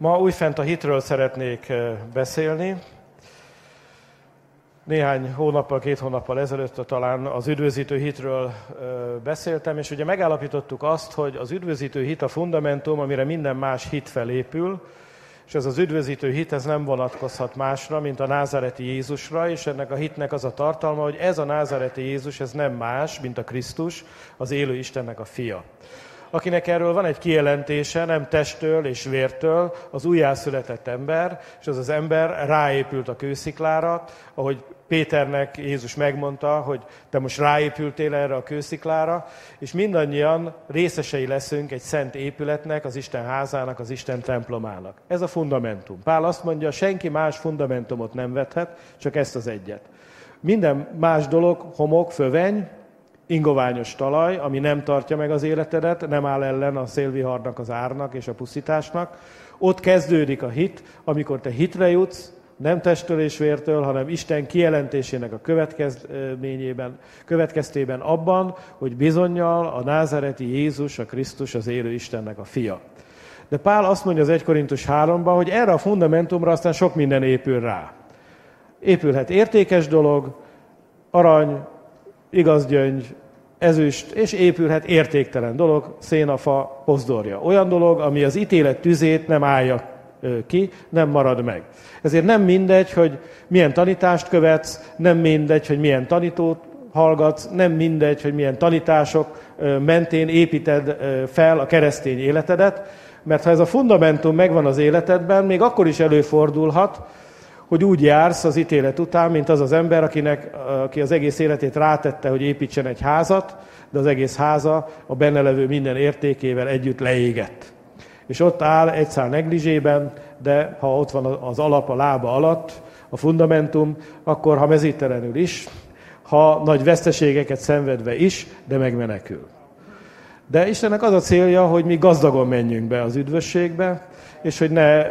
Ma újfent a hitről szeretnék beszélni. Néhány hónappal, két hónappal ezelőtt talán az üdvözítő hitről beszéltem, és ugye megállapítottuk azt, hogy az üdvözítő hit a fundamentum, amire minden más hit felépül, és ez az üdvözítő hit, ez nem vonatkozhat másra, mint a názareti Jézusra, és ennek a hitnek az a tartalma, hogy ez a názareti Jézus, ez nem más, mint a Krisztus, az élő Istennek a fia akinek erről van egy kijelentése, nem testtől és vértől, az újjászületett ember, és az az ember ráépült a kősziklára, ahogy Péternek Jézus megmondta, hogy te most ráépültél erre a kősziklára, és mindannyian részesei leszünk egy szent épületnek, az Isten házának, az Isten templomának. Ez a fundamentum. Pál azt mondja, senki más fundamentumot nem vethet, csak ezt az egyet. Minden más dolog, homok, föveny, ingoványos talaj, ami nem tartja meg az életedet, nem áll ellen a szélviharnak, az árnak és a pusztításnak. Ott kezdődik a hit, amikor te hitre jutsz, nem testtől és vértől, hanem Isten kijelentésének a következményében, következtében abban, hogy bizonyal a názereti Jézus, a Krisztus, az élő Istennek a fia. De Pál azt mondja az 1 Korintus 3-ban, hogy erre a fundamentumra aztán sok minden épül rá. Épülhet értékes dolog, arany, igaz gyöngy, ezüst, és épülhet értéktelen dolog, szénafa, pozdorja. Olyan dolog, ami az ítélet tüzét nem állja ki, nem marad meg. Ezért nem mindegy, hogy milyen tanítást követsz, nem mindegy, hogy milyen tanítót hallgatsz, nem mindegy, hogy milyen tanítások mentén építed fel a keresztény életedet, mert ha ez a fundamentum megvan az életedben, még akkor is előfordulhat, hogy úgy jársz az ítélet után, mint az az ember, akinek, aki az egész életét rátette, hogy építsen egy házat, de az egész háza a benne levő minden értékével együtt leégett. És ott áll egy szál negligében, de ha ott van az alap a lába alatt, a fundamentum, akkor ha mezítelenül is, ha nagy veszteségeket szenvedve is, de megmenekül. De Istennek az a célja, hogy mi gazdagon menjünk be az üdvösségbe, és hogy ne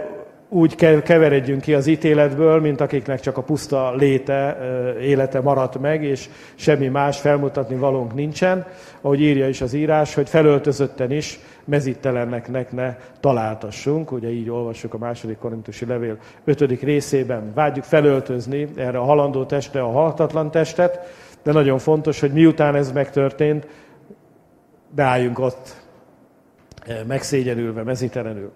úgy keveredjünk ki az ítéletből, mint akiknek csak a puszta léte, élete maradt meg, és semmi más felmutatni valónk nincsen, ahogy írja is az írás, hogy felöltözötten is mezíteleneknek ne találtassunk. Ugye így olvassuk a második korintusi levél ötödik részében. Vágyjuk felöltözni erre a halandó testre a halhatatlan testet, de nagyon fontos, hogy miután ez megtörtént, beálljunk ott megszégyenülve, mezítelenül.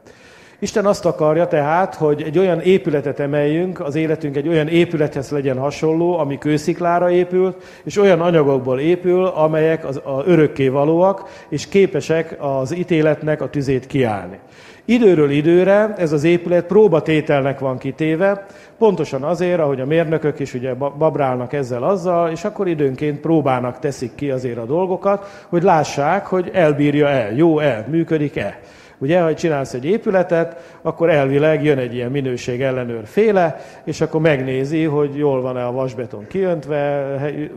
Isten azt akarja tehát, hogy egy olyan épületet emeljünk, az életünk egy olyan épülethez legyen hasonló, ami kősziklára épült, és olyan anyagokból épül, amelyek az, a örökké valóak, és képesek az ítéletnek a tüzét kiállni. Időről időre ez az épület próbatételnek van kitéve, pontosan azért, ahogy a mérnökök is ugye babrálnak ezzel azzal, és akkor időnként próbának teszik ki azért a dolgokat, hogy lássák, hogy elbírja-e, jó-e, működik-e. Ugye, ha csinálsz egy épületet, akkor elvileg jön egy ilyen minőség ellenőr féle, és akkor megnézi, hogy jól van-e a vasbeton kiöntve,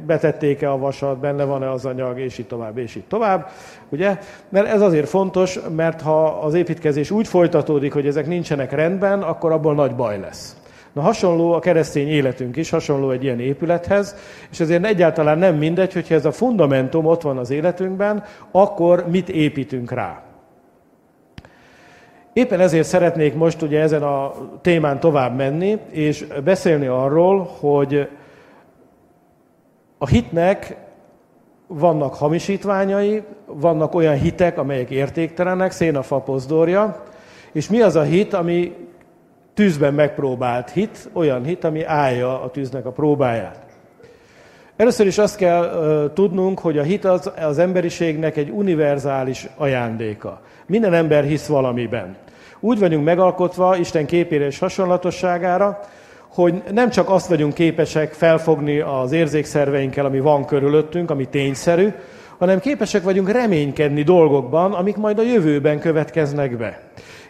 betették-e a vasat, benne van-e az anyag, és így tovább, és így tovább. Ugye? Mert ez azért fontos, mert ha az építkezés úgy folytatódik, hogy ezek nincsenek rendben, akkor abból nagy baj lesz. Na hasonló a keresztény életünk is, hasonló egy ilyen épülethez, és ezért egyáltalán nem mindegy, hogyha ez a fundamentum ott van az életünkben, akkor mit építünk rá. Éppen ezért szeretnék most ugye ezen a témán tovább menni, és beszélni arról, hogy a hitnek vannak hamisítványai, vannak olyan hitek, amelyek értéktelenek, szénafa pozdorja, és mi az a hit, ami tűzben megpróbált hit, olyan hit, ami állja a tűznek a próbáját. Először is azt kell uh, tudnunk, hogy a hit az, az emberiségnek egy univerzális ajándéka. Minden ember hisz valamiben. Úgy vagyunk megalkotva Isten képére és hasonlatosságára, hogy nem csak azt vagyunk képesek felfogni az érzékszerveinkkel, ami van körülöttünk, ami tényszerű, hanem képesek vagyunk reménykedni dolgokban, amik majd a jövőben következnek be.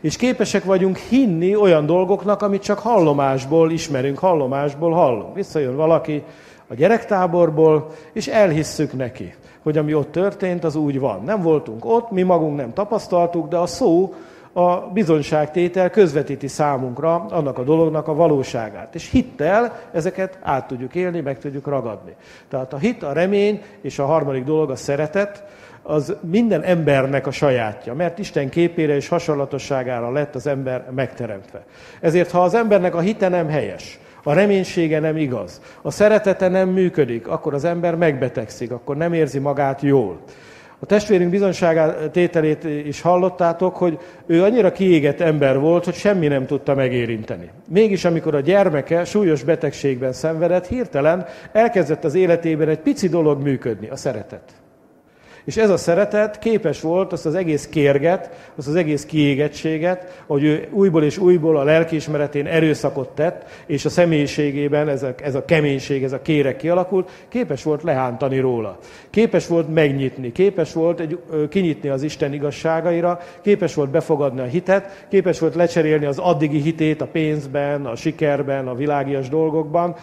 És képesek vagyunk hinni olyan dolgoknak, amit csak hallomásból ismerünk, hallomásból hallunk. Visszajön valaki a gyerektáborból, és elhisszük neki, hogy ami ott történt, az úgy van. Nem voltunk ott, mi magunk nem tapasztaltuk, de a szó a bizonyságtétel közvetíti számunkra annak a dolognak a valóságát. És hittel ezeket át tudjuk élni, meg tudjuk ragadni. Tehát a hit, a remény és a harmadik dolog a szeretet, az minden embernek a sajátja, mert Isten képére és hasonlatosságára lett az ember megteremtve. Ezért, ha az embernek a hite nem helyes, a reménysége nem igaz, a szeretete nem működik, akkor az ember megbetegszik, akkor nem érzi magát jól. A testvérünk bizonságát tételét is hallottátok, hogy ő annyira kiégett ember volt, hogy semmi nem tudta megérinteni. Mégis, amikor a gyermeke súlyos betegségben szenvedett, hirtelen elkezdett az életében egy pici dolog működni, a szeretet. És ez a szeretet képes volt azt az egész kérget, azt az egész kiégettséget, hogy ő újból és újból a lelkiismeretén erőszakot tett, és a személyiségében ez a, ez a keménység, ez a kérek kialakult, képes volt lehántani róla. Képes volt megnyitni, képes volt egy, kinyitni az Isten igazságaira, képes volt befogadni a hitet, képes volt lecserélni az addigi hitét a pénzben, a sikerben, a világias dolgokban,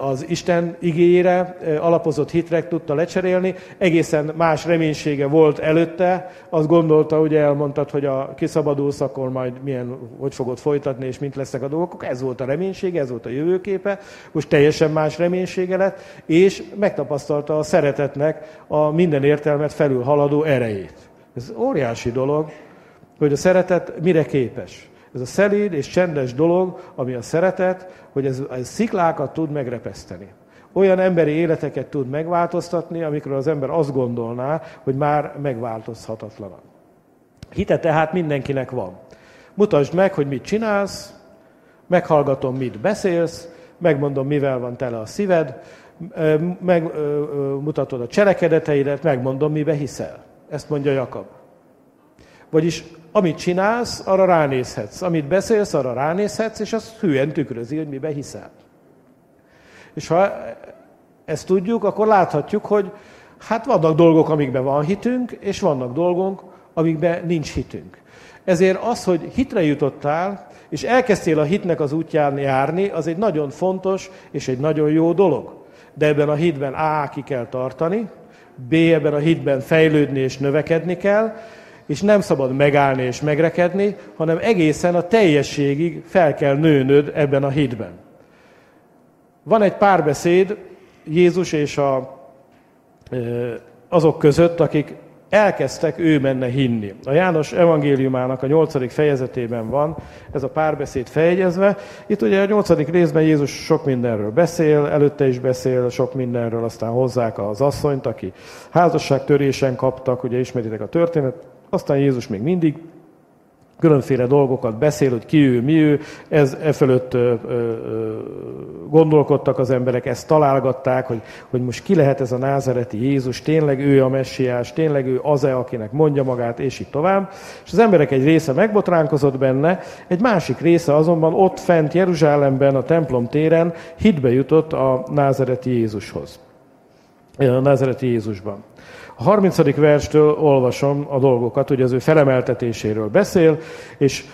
az Isten igényére alapozott hitre tudta lecserélni, egészen más reménysége volt előtte, azt gondolta, ugye elmondtad, hogy a kiszabadulsz, akkor majd milyen, hogy fogod folytatni, és mint lesznek a dolgok. Ez volt a reménysége, ez volt a jövőképe, most teljesen más reménysége lett, és megtapasztalta a szeretetnek a minden értelmet felülhaladó erejét. Ez óriási dolog, hogy a szeretet mire képes. Ez a szelíd és csendes dolog, ami a szeretet, hogy ez, ez sziklákat tud megrepeszteni olyan emberi életeket tud megváltoztatni, amikor az ember azt gondolná, hogy már megváltozhatatlan. Hite tehát mindenkinek van. Mutasd meg, hogy mit csinálsz, meghallgatom, mit beszélsz, megmondom, mivel van tele a szíved, megmutatod a cselekedeteidet, megmondom, mibe hiszel. Ezt mondja Jakab. Vagyis amit csinálsz, arra ránézhetsz. Amit beszélsz, arra ránézhetsz, és az hülyen tükrözi, hogy mibe hiszel. És ha ezt tudjuk, akkor láthatjuk, hogy hát vannak dolgok, amikben van hitünk, és vannak dolgok, amikben nincs hitünk. Ezért az, hogy hitre jutottál, és elkezdtél a hitnek az útján járni, az egy nagyon fontos és egy nagyon jó dolog. De ebben a hitben A ki kell tartani, B ebben a hitben fejlődni és növekedni kell, és nem szabad megállni és megrekedni, hanem egészen a teljességig fel kell nőnöd ebben a hitben. Van egy párbeszéd Jézus és a, azok között, akik elkezdtek ő menne hinni. A János evangéliumának a nyolcadik fejezetében van ez a párbeszéd fejegyezve. Itt ugye a nyolcadik részben Jézus sok mindenről beszél, előtte is beszél sok mindenről, aztán hozzák az asszonyt, aki házasságtörésen kaptak, ugye ismeritek a történet, aztán Jézus még mindig különféle dolgokat beszél, hogy ki ő, mi ő, ez e fölött ö, ö, gondolkodtak az emberek, ezt találgatták, hogy, hogy most ki lehet ez a názereti Jézus, tényleg ő a messiás, tényleg ő az-e, akinek mondja magát, és így tovább. És az emberek egy része megbotránkozott benne, egy másik része azonban ott fent Jeruzsálemben, a templom téren hitbe jutott a názereti Jézushoz. A názereti Jézusban. A 30. verstől olvasom a dolgokat, hogy az ő felemeltetéséről beszél, és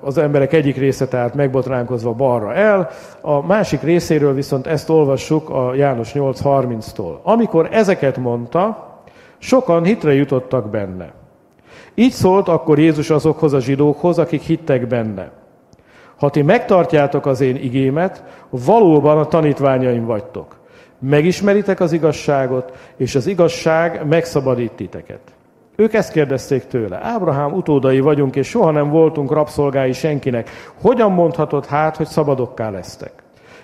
az emberek egyik része tehát megbotránkozva balra el, a másik részéről viszont ezt olvassuk a János 8.30-tól. Amikor ezeket mondta, sokan hitre jutottak benne. Így szólt akkor Jézus azokhoz a zsidókhoz, akik hittek benne. Ha ti megtartjátok az én igémet, valóban a tanítványaim vagytok. Megismeritek az igazságot, és az igazság megszabadít titeket. Ők ezt kérdezték tőle. Ábrahám utódai vagyunk, és soha nem voltunk rabszolgái senkinek. Hogyan mondhatod hát, hogy szabadokká lesztek?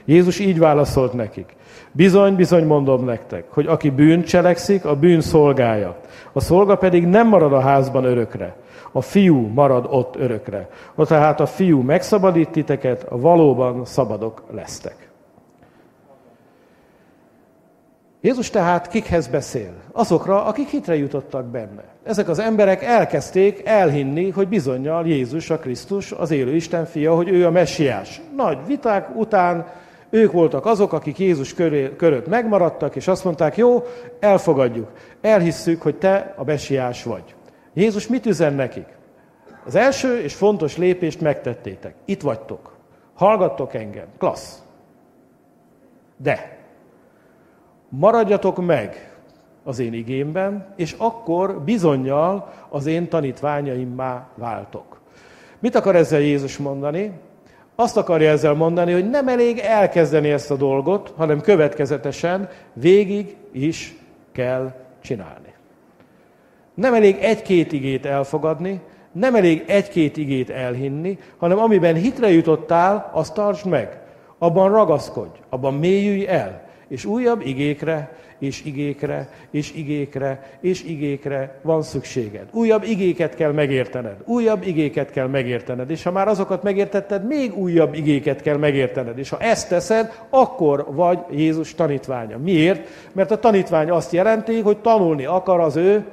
Jézus így válaszolt nekik. Bizony, bizony mondom nektek, hogy aki bűn cselekszik, a bűn szolgája. A szolga pedig nem marad a házban örökre. A fiú marad ott örökre. Ha tehát a fiú megszabadít titeket, valóban szabadok lesztek. Jézus tehát kikhez beszél? Azokra, akik hitre jutottak benne. Ezek az emberek elkezdték elhinni, hogy bizonyal Jézus a Krisztus, az élő Isten fia, hogy ő a messiás. Nagy viták után ők voltak azok, akik Jézus köré, körött megmaradtak, és azt mondták, jó, elfogadjuk, elhisszük, hogy te a messiás vagy. Jézus mit üzen nekik? Az első és fontos lépést megtettétek. Itt vagytok. Hallgattok engem. Klassz. De maradjatok meg az én igémben, és akkor bizonyal az én tanítványaimmá váltok. Mit akar ezzel Jézus mondani? Azt akarja ezzel mondani, hogy nem elég elkezdeni ezt a dolgot, hanem következetesen végig is kell csinálni. Nem elég egy-két igét elfogadni, nem elég egy-két igét elhinni, hanem amiben hitre jutottál, azt tartsd meg. Abban ragaszkodj, abban mélyülj el, és újabb igékre, és igékre, és igékre, és igékre van szükséged. Újabb igéket kell megértened, újabb igéket kell megértened, és ha már azokat megértetted, még újabb igéket kell megértened. És ha ezt teszed, akkor vagy Jézus tanítványa. Miért? Mert a tanítvány azt jelenti, hogy tanulni akar az ő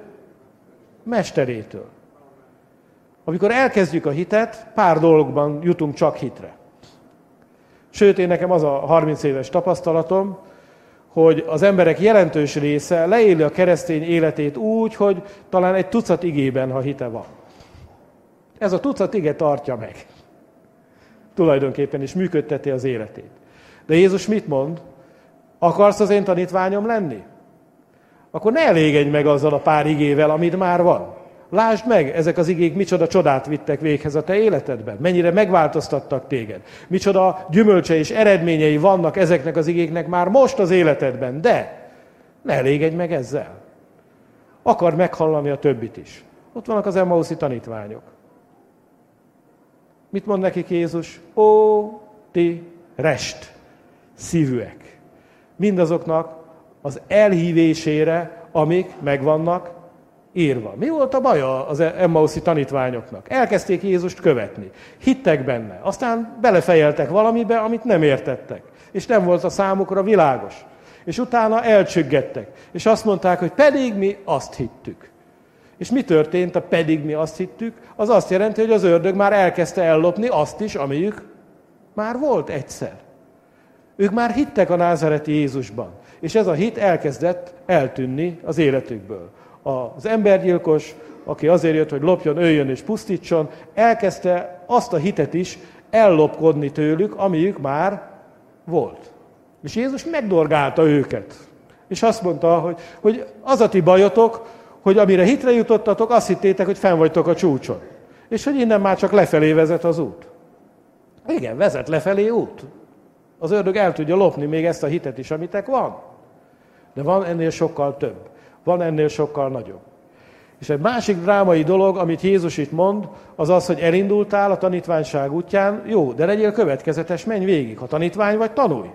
mesterétől. Amikor elkezdjük a hitet, pár dologban jutunk csak hitre. Sőt, én nekem az a 30 éves tapasztalatom, hogy az emberek jelentős része leéli a keresztény életét úgy, hogy talán egy tucat igében, ha hite van. Ez a tucat ige tartja meg. Tulajdonképpen is működteti az életét. De Jézus mit mond? Akarsz az én tanítványom lenni? Akkor ne elégedj meg azzal a pár igével, amit már van. Lásd meg, ezek az igék micsoda csodát vittek véghez a te életedben, mennyire megváltoztattak téged, micsoda gyümölcse és eredményei vannak ezeknek az igéknek már most az életedben, de ne elégedj meg ezzel. Akar meghallani a többit is. Ott vannak az Emmauszi tanítványok. Mit mond nekik Jézus? Ó, ti rest szívűek. Mindazoknak az elhívésére, amik megvannak írva. Mi volt a baja az Emmauszi tanítványoknak? Elkezdték Jézust követni. Hittek benne. Aztán belefejeltek valamibe, amit nem értettek. És nem volt a számukra világos. És utána elcsüggettek. És azt mondták, hogy pedig mi azt hittük. És mi történt a pedig mi azt hittük? Az azt jelenti, hogy az ördög már elkezdte ellopni azt is, amiük már volt egyszer. Ők már hittek a názareti Jézusban. És ez a hit elkezdett eltűnni az életükből az embergyilkos, aki azért jött, hogy lopjon, öljön és pusztítson, elkezdte azt a hitet is ellopkodni tőlük, amiük már volt. És Jézus megdorgálta őket. És azt mondta, hogy, hogy az a ti bajotok, hogy amire hitre jutottatok, azt hittétek, hogy fenn vagytok a csúcson. És hogy innen már csak lefelé vezet az út. Igen, vezet lefelé út. Az ördög el tudja lopni még ezt a hitet is, amitek van. De van ennél sokkal több. Van ennél sokkal nagyobb. És egy másik drámai dolog, amit Jézus itt mond, az az, hogy elindultál a tanítványság útján, jó, de legyél következetes, menj végig. Ha tanítvány vagy, tanulj.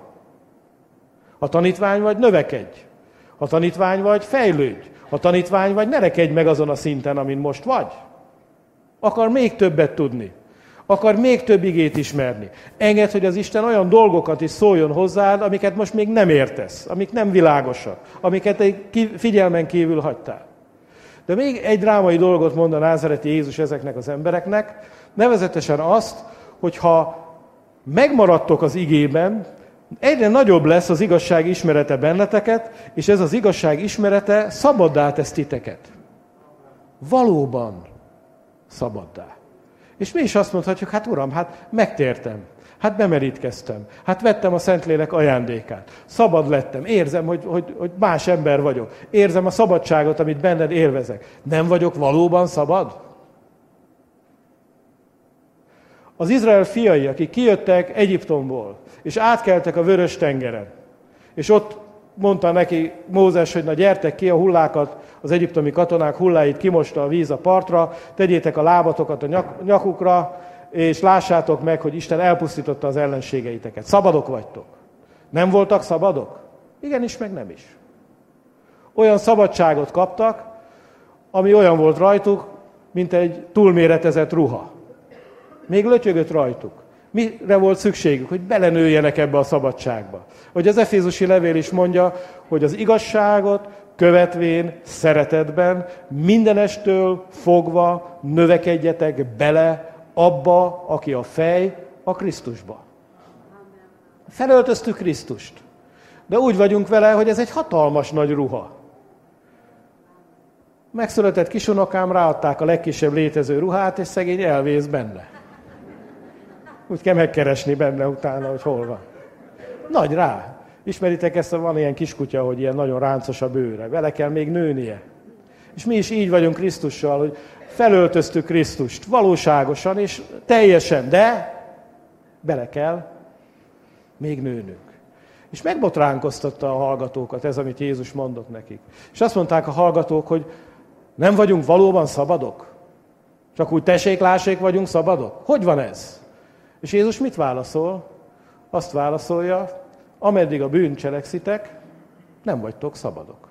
Ha tanítvány vagy, növekedj. Ha tanítvány vagy, fejlődj. Ha tanítvány vagy, ne rekedj meg azon a szinten, amin most vagy. Akar még többet tudni. Akar még több igét ismerni. Enged, hogy az Isten olyan dolgokat is szóljon hozzád, amiket most még nem értesz, amik nem világosak, amiket egy figyelmen kívül hagytál. De még egy drámai dolgot mond a názereti Jézus ezeknek az embereknek, nevezetesen azt, hogy ha megmaradtok az igében, egyre nagyobb lesz az igazság ismerete benneteket, és ez az igazság ismerete szabaddá tesz titeket. Valóban szabaddá. És mi is azt mondhatjuk, hát uram, hát megtértem. Hát bemerítkeztem. Hát vettem a Szentlélek ajándékát. Szabad lettem. Érzem, hogy, hogy, hogy más ember vagyok. Érzem a szabadságot, amit benned élvezek. Nem vagyok valóban szabad? Az Izrael fiai, akik kijöttek Egyiptomból, és átkeltek a vörös tengeren, és ott mondta neki Mózes, hogy na gyertek ki a hullákat, az egyiptomi katonák hulláit kimosta a víz a partra, tegyétek a lábatokat a nyak, nyakukra, és lássátok meg, hogy Isten elpusztította az ellenségeiteket. Szabadok vagytok. Nem voltak szabadok? Igenis, meg nem is. Olyan szabadságot kaptak, ami olyan volt rajtuk, mint egy túlméretezett ruha. Még lötyögött rajtuk. Mire volt szükségük? Hogy belenőjenek ebbe a szabadságba. Hogy az Efézusi levél is mondja, hogy az igazságot követvén szeretetben mindenestől fogva növekedjetek bele abba, aki a fej, a Krisztusba. Felöltöztük Krisztust. De úgy vagyunk vele, hogy ez egy hatalmas nagy ruha. Megszületett kisunokám, ráadták a legkisebb létező ruhát, és szegény elvész benne. Úgy kell megkeresni benne utána, hogy hol van. Nagy rá. Ismeritek ezt, van ilyen kiskutya, hogy ilyen nagyon ráncos a bőre. Vele kell még nőnie. És mi is így vagyunk Krisztussal, hogy felöltöztük Krisztust valóságosan és teljesen, de bele kell még nőnünk. És megbotránkoztatta a hallgatókat ez, amit Jézus mondott nekik. És azt mondták a hallgatók, hogy Nem vagyunk valóban szabadok? Csak úgy tessék-lássék vagyunk szabadok? Hogy van ez? És Jézus mit válaszol? Azt válaszolja, ameddig a bűn cselekszitek, nem vagytok szabadok.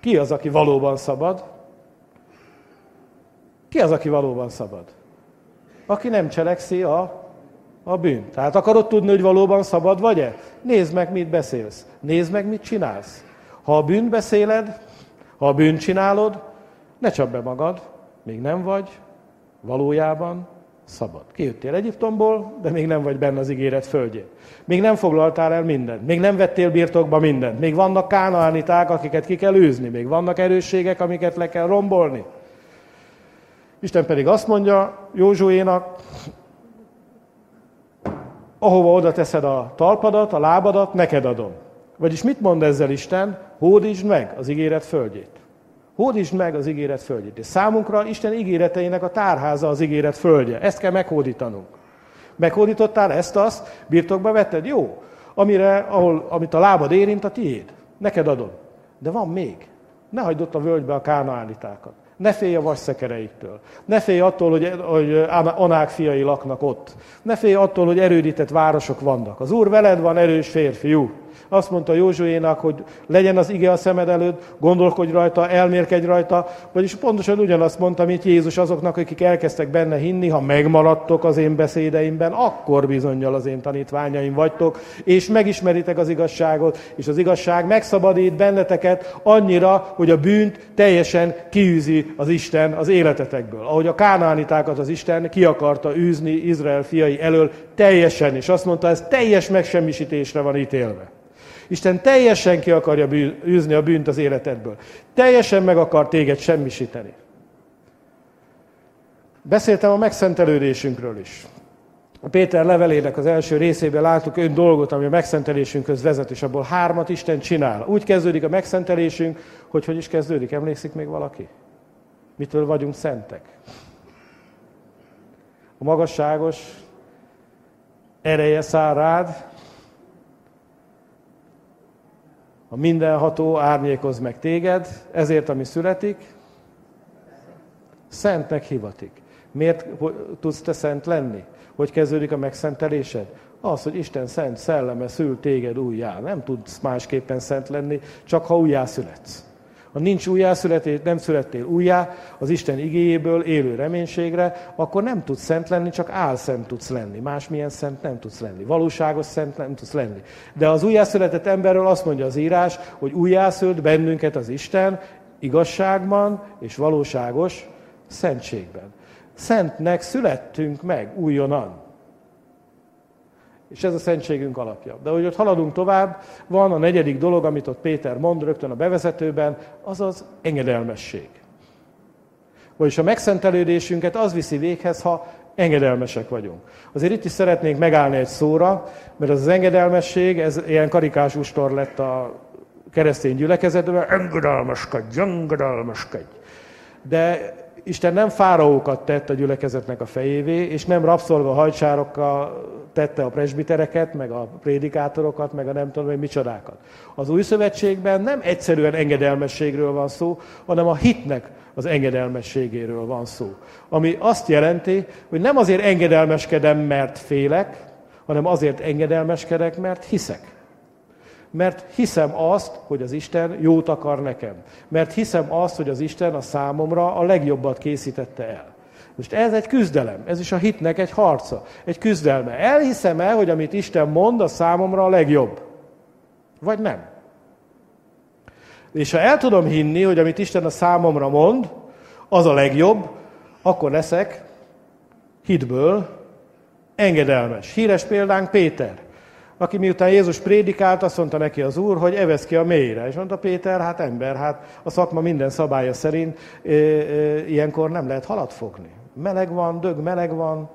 Ki az, aki valóban szabad? Ki az, aki valóban szabad? Aki nem cselekszi a, a bűn. Tehát akarod tudni, hogy valóban szabad vagy-e? Nézd meg, mit beszélsz. Nézd meg, mit csinálsz. Ha a bűnt beszéled, ha a bűnt csinálod, ne csapd be magad, még nem vagy valójában szabad. Kijöttél Egyiptomból, de még nem vagy benne az ígéret földjén. Még nem foglaltál el mindent, még nem vettél birtokba mindent, még vannak kánaániták, akiket ki kell űzni, még vannak erősségek, amiket le kell rombolni. Isten pedig azt mondja Józsuénak, ahova oda teszed a talpadat, a lábadat, neked adom. Vagyis mit mond ezzel Isten? Hódítsd meg az ígéret földjét. Hódítsd meg az ígéret földjét. És számunkra Isten ígéreteinek a tárháza az ígéret földje. Ezt kell meghódítanunk. Meghódítottál ezt, azt, birtokba vetted? Jó. Amire, ahol, amit a lábad érint, a tiéd. Neked adom. De van még. Ne hagyd ott a völgybe a kánaállítákat. Ne félj a vasszekereiktől. Ne félj attól, hogy, hogy Anák fiai laknak ott. Ne félj attól, hogy erődített városok vannak. Az Úr veled van, erős férfiú azt mondta Józsuénak, hogy legyen az ige a szemed előtt, gondolkodj rajta, elmérkedj rajta, vagyis pontosan ugyanazt mondta, mint Jézus azoknak, akik elkezdtek benne hinni, ha megmaradtok az én beszédeimben, akkor bizonyal az én tanítványaim vagytok, és megismeritek az igazságot, és az igazság megszabadít benneteket annyira, hogy a bűnt teljesen kiűzi az Isten az életetekből. Ahogy a kánánitákat az Isten ki akarta űzni Izrael fiai elől teljesen, és azt mondta, ez teljes megsemmisítésre van ítélve. Isten teljesen ki akarja űzni a bűnt az életedből. Teljesen meg akar téged semmisíteni. Beszéltem a megszentelődésünkről is. A Péter levelének az első részében láttuk ön dolgot, ami a megszentelésünkhöz vezet, és abból hármat Isten csinál. Úgy kezdődik a megszentelésünk, hogy hogy is kezdődik, emlékszik még valaki? Mitől vagyunk szentek? A magasságos ereje száll rád, a mindenható árnyékoz meg téged, ezért, ami születik, szentnek hivatik. Miért tudsz te szent lenni? Hogy kezdődik a megszentelésed? Az, hogy Isten szent szelleme szül téged újjá. Nem tudsz másképpen szent lenni, csak ha újjá születsz. Ha nincs újjászületés, nem születtél újjá az Isten igéjéből élő reménységre, akkor nem tudsz szent lenni, csak álszent tudsz lenni. Másmilyen szent nem tudsz lenni. Valóságos szent nem tudsz lenni. De az újjászületett emberről azt mondja az írás, hogy újjászült bennünket az Isten igazságban és valóságos szentségben. Szentnek születtünk meg újonnan. És ez a szentségünk alapja. De hogy ott haladunk tovább, van a negyedik dolog, amit ott Péter mond rögtön a bevezetőben, az az engedelmesség. Vagyis a megszentelődésünket az viszi véghez, ha engedelmesek vagyunk. Azért itt is szeretnénk megállni egy szóra, mert az, engedelmesség, ez ilyen karikás ustor lett a keresztény gyülekezetben, engedelmeskedj, engedelmeskedj. De Isten nem fáraókat tett a gyülekezetnek a fejévé, és nem rabszolga hajcsárokkal tette a presbitereket, meg a prédikátorokat, meg a nem tudom, hogy micsodákat. Az új szövetségben nem egyszerűen engedelmességről van szó, hanem a hitnek az engedelmességéről van szó. Ami azt jelenti, hogy nem azért engedelmeskedem, mert félek, hanem azért engedelmeskedek, mert hiszek. Mert hiszem azt, hogy az Isten jót akar nekem. Mert hiszem azt, hogy az Isten a számomra a legjobbat készítette el. Most ez egy küzdelem, ez is a hitnek egy harca, egy küzdelme. Elhiszem el, hogy amit Isten mond, a számomra a legjobb. Vagy nem? És ha el tudom hinni, hogy amit Isten a számomra mond, az a legjobb, akkor leszek hitből engedelmes. Híres példánk Péter aki miután Jézus prédikált, azt mondta neki az Úr, hogy evesz ki a mélyre. És mondta Péter, hát ember, hát a szakma minden szabálya szerint e, e, ilyenkor nem lehet halat fogni. Meleg van, dög meleg van,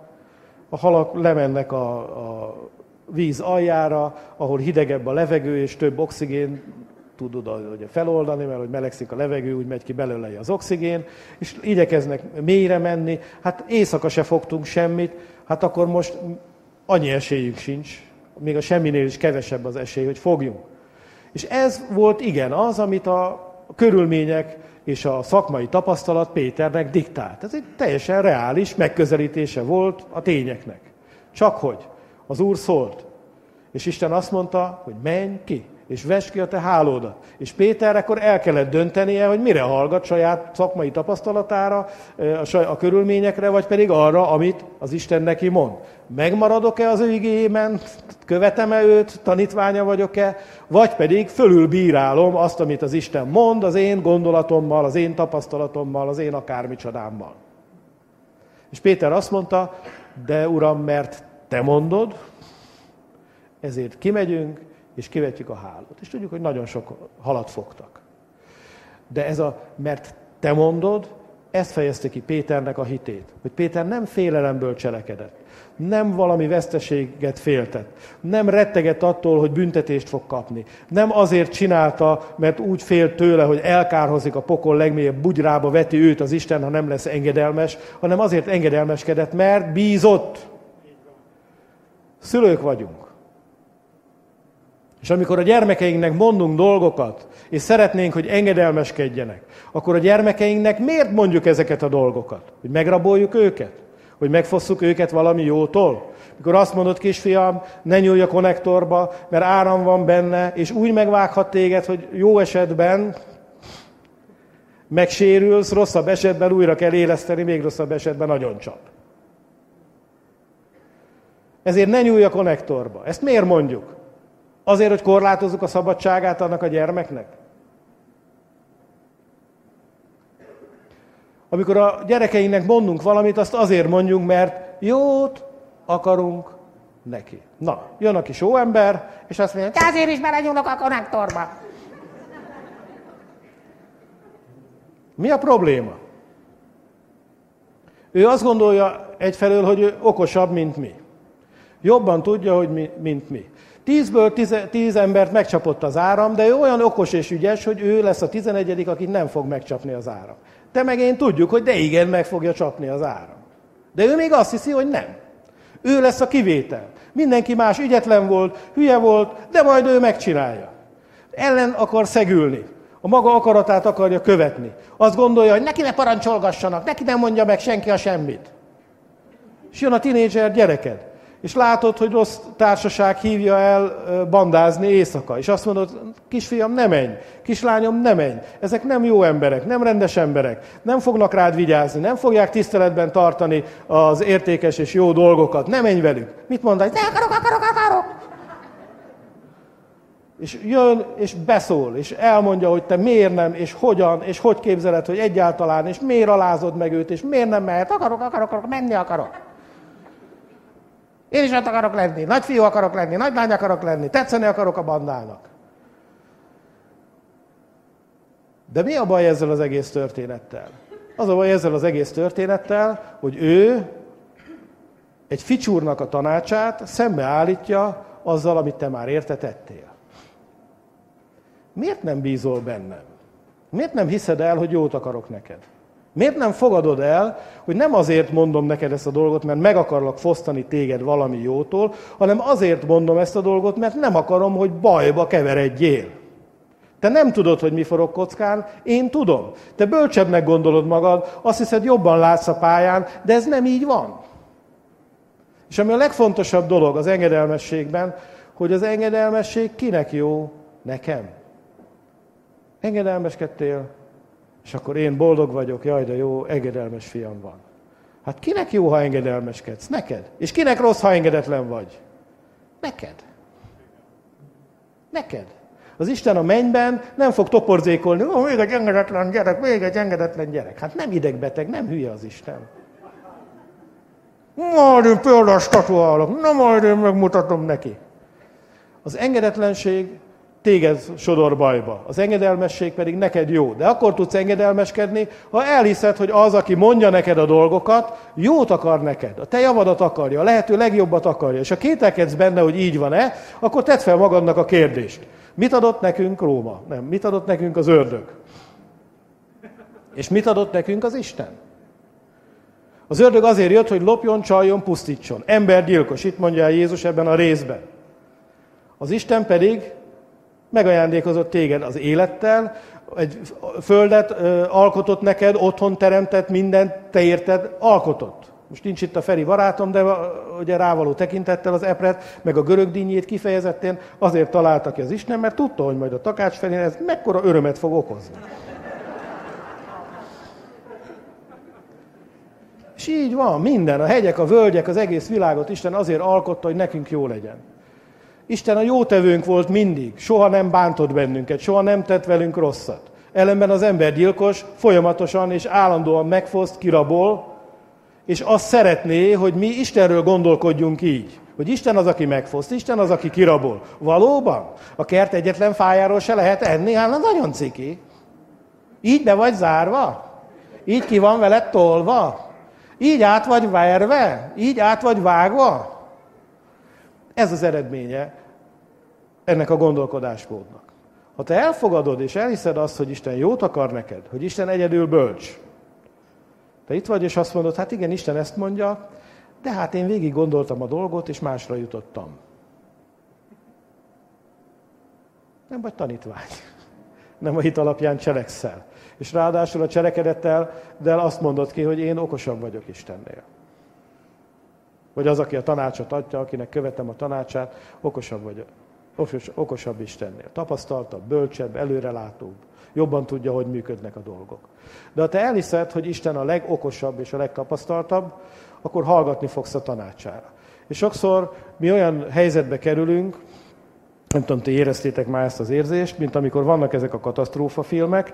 a halak lemennek a, a víz aljára, ahol hidegebb a levegő, és több oxigén tud oda ugye feloldani, mert hogy melegszik a levegő, úgy megy ki belőle az oxigén, és igyekeznek mélyre menni. Hát éjszaka se fogtunk semmit, hát akkor most annyi esélyük sincs, még a semminél is kevesebb az esély, hogy fogjunk. És ez volt igen az, amit a körülmények és a szakmai tapasztalat Péternek diktált. Ez egy teljesen reális megközelítése volt a tényeknek. Csak hogy az Úr szólt, és Isten azt mondta, hogy menj ki és vess ki a te hálódat. És Péter akkor el kellett döntenie, hogy mire hallgat saját szakmai tapasztalatára, a körülményekre, vagy pedig arra, amit az Isten neki mond. Megmaradok-e az ő igényében, követem-e őt, tanítványa vagyok-e, vagy pedig fölülbírálom azt, amit az Isten mond, az én gondolatommal, az én tapasztalatommal, az én akármicsodámmal. És Péter azt mondta, de Uram, mert te mondod, ezért kimegyünk, és kivetjük a hálót. És tudjuk, hogy nagyon sok halat fogtak. De ez a, mert te mondod, ezt fejezte ki Péternek a hitét. Hogy Péter nem félelemből cselekedett. Nem valami veszteséget féltett. Nem rettegett attól, hogy büntetést fog kapni. Nem azért csinálta, mert úgy fél tőle, hogy elkárhozik a pokol legmélyebb bugyrába, veti őt az Isten, ha nem lesz engedelmes, hanem azért engedelmeskedett, mert bízott. Szülők vagyunk. És amikor a gyermekeinknek mondunk dolgokat, és szeretnénk, hogy engedelmeskedjenek, akkor a gyermekeinknek miért mondjuk ezeket a dolgokat? Hogy megraboljuk őket? Hogy megfosszuk őket valami jótól? Mikor azt mondod, kisfiam, ne nyúlj a konnektorba, mert áram van benne, és úgy megvághat téged, hogy jó esetben megsérülsz, rosszabb esetben újra kell éleszteni, még rosszabb esetben nagyon csap. Ezért ne nyúlj a konnektorba. Ezt miért mondjuk? Azért, hogy korlátozzuk a szabadságát annak a gyermeknek? Amikor a gyerekeinknek mondunk valamit, azt azért mondjuk, mert jót akarunk neki. Na, jön a kis ember, és azt mondja, hogy azért is belenyúlok a konnektorba. Mi a probléma? Ő azt gondolja egyfelől, hogy ő okosabb, mint mi. Jobban tudja, hogy mi, mint mi. Tízből tíz, tíz embert megcsapott az áram, de ő olyan okos és ügyes, hogy ő lesz a tizenegyedik, akit nem fog megcsapni az áram. Te meg én tudjuk, hogy de igen, meg fogja csapni az áram. De ő még azt hiszi, hogy nem. Ő lesz a kivétel. Mindenki más ügyetlen volt, hülye volt, de majd ő megcsinálja. Ellen akar szegülni. A maga akaratát akarja követni. Azt gondolja, hogy neki ne parancsolgassanak, neki nem mondja meg senki a semmit. És jön a tinédzser gyereked és látod, hogy rossz társaság hívja el bandázni éjszaka, és azt mondod, kisfiam, ne menj, kislányom, ne menj, ezek nem jó emberek, nem rendes emberek, nem fognak rád vigyázni, nem fogják tiszteletben tartani az értékes és jó dolgokat, ne menj velük. Mit mondod? Ne akarok, akarok, akarok! És jön, és beszól, és elmondja, hogy te miért nem, és hogyan, és hogy képzeled, hogy egyáltalán, és miért alázod meg őt, és miért nem mehet, akarok, akarok, akarok, menni akarok. Én is ott akarok lenni, nagyfiú akarok lenni, nagylány akarok lenni, tetszeni akarok a bandának. De mi a baj ezzel az egész történettel? Az a baj ezzel az egész történettel, hogy ő egy ficsúrnak a tanácsát szembeállítja azzal, amit te már értetettél. Miért nem bízol bennem? Miért nem hiszed el, hogy jót akarok neked? Miért nem fogadod el, hogy nem azért mondom neked ezt a dolgot, mert meg akarlak fosztani téged valami jótól, hanem azért mondom ezt a dolgot, mert nem akarom, hogy bajba keveredjél. Te nem tudod, hogy mi forog kockán, én tudom. Te bölcsebbnek gondolod magad, azt hiszed, jobban látsz a pályán, de ez nem így van. És ami a legfontosabb dolog az engedelmességben, hogy az engedelmesség kinek jó? Nekem. Engedelmeskedtél, és akkor én boldog vagyok, jaj, de jó, engedelmes fiam van. Hát kinek jó, ha engedelmeskedsz? Neked. És kinek rossz, ha engedetlen vagy? Neked. Neked. Az Isten a mennyben nem fog toporzékolni, ó, még egy engedetlen gyerek, még egy engedetlen gyerek. Hát nem idegbeteg, nem hülye az Isten. Majd én példás statuálok, na majd én megmutatom neki. Az engedetlenség téged sodor bajba. Az engedelmesség pedig neked jó. De akkor tudsz engedelmeskedni, ha elhiszed, hogy az, aki mondja neked a dolgokat, jót akar neked. A te javadat akarja, a lehető legjobbat akarja. És ha kételkedsz benne, hogy így van-e, akkor tedd fel magadnak a kérdést. Mit adott nekünk Róma? Nem, mit adott nekünk az ördög? És mit adott nekünk az Isten? Az ördög azért jött, hogy lopjon, csaljon, pusztítson. Embergyilkos, itt mondja Jézus ebben a részben. Az Isten pedig megajándékozott téged az élettel, egy földet alkotott neked, otthon teremtett, mindent te érted, alkotott. Most nincs itt a Feri barátom, de ugye rávaló tekintettel az epret, meg a görög dinnyét kifejezetten azért találta ki az Isten, mert tudta, hogy majd a takács felé ez mekkora örömet fog okozni. És így van, minden, a hegyek, a völgyek, az egész világot Isten azért alkotta, hogy nekünk jó legyen. Isten a jótevőnk volt mindig, soha nem bántott bennünket, soha nem tett velünk rosszat. Ellenben az ember gyilkos, folyamatosan és állandóan megfoszt, kirabol, és azt szeretné, hogy mi Istenről gondolkodjunk így. Hogy Isten az, aki megfoszt, Isten az, aki kirabol. Valóban? A kert egyetlen fájáról se lehet enni? Hát nagyon ciki. Így be vagy zárva? Így ki van veled tolva? Így át vagy verve? Így át vagy vágva? Ez az eredménye ennek a gondolkodásmódnak. Ha te elfogadod és elhiszed azt, hogy Isten jót akar neked, hogy Isten egyedül bölcs, te itt vagy, és azt mondod, hát igen, Isten ezt mondja, de hát én végig gondoltam a dolgot, és másra jutottam. Nem vagy tanítvány. Nem a hit alapján cselekszel. És ráadásul a cselekedettel, de azt mondod ki, hogy én okosabb vagyok Istennél. Vagy az, aki a tanácsot adja, akinek követem a tanácsát, okosabb vagyok. Okos, okosabb Istennél. Tapasztaltabb, bölcsebb, előrelátóbb. Jobban tudja, hogy működnek a dolgok. De ha te elhiszed, hogy Isten a legokosabb és a legtapasztaltabb, akkor hallgatni fogsz a tanácsára. És sokszor mi olyan helyzetbe kerülünk, nem tudom, ti éreztétek már ezt az érzést, mint amikor vannak ezek a katasztrófa filmek,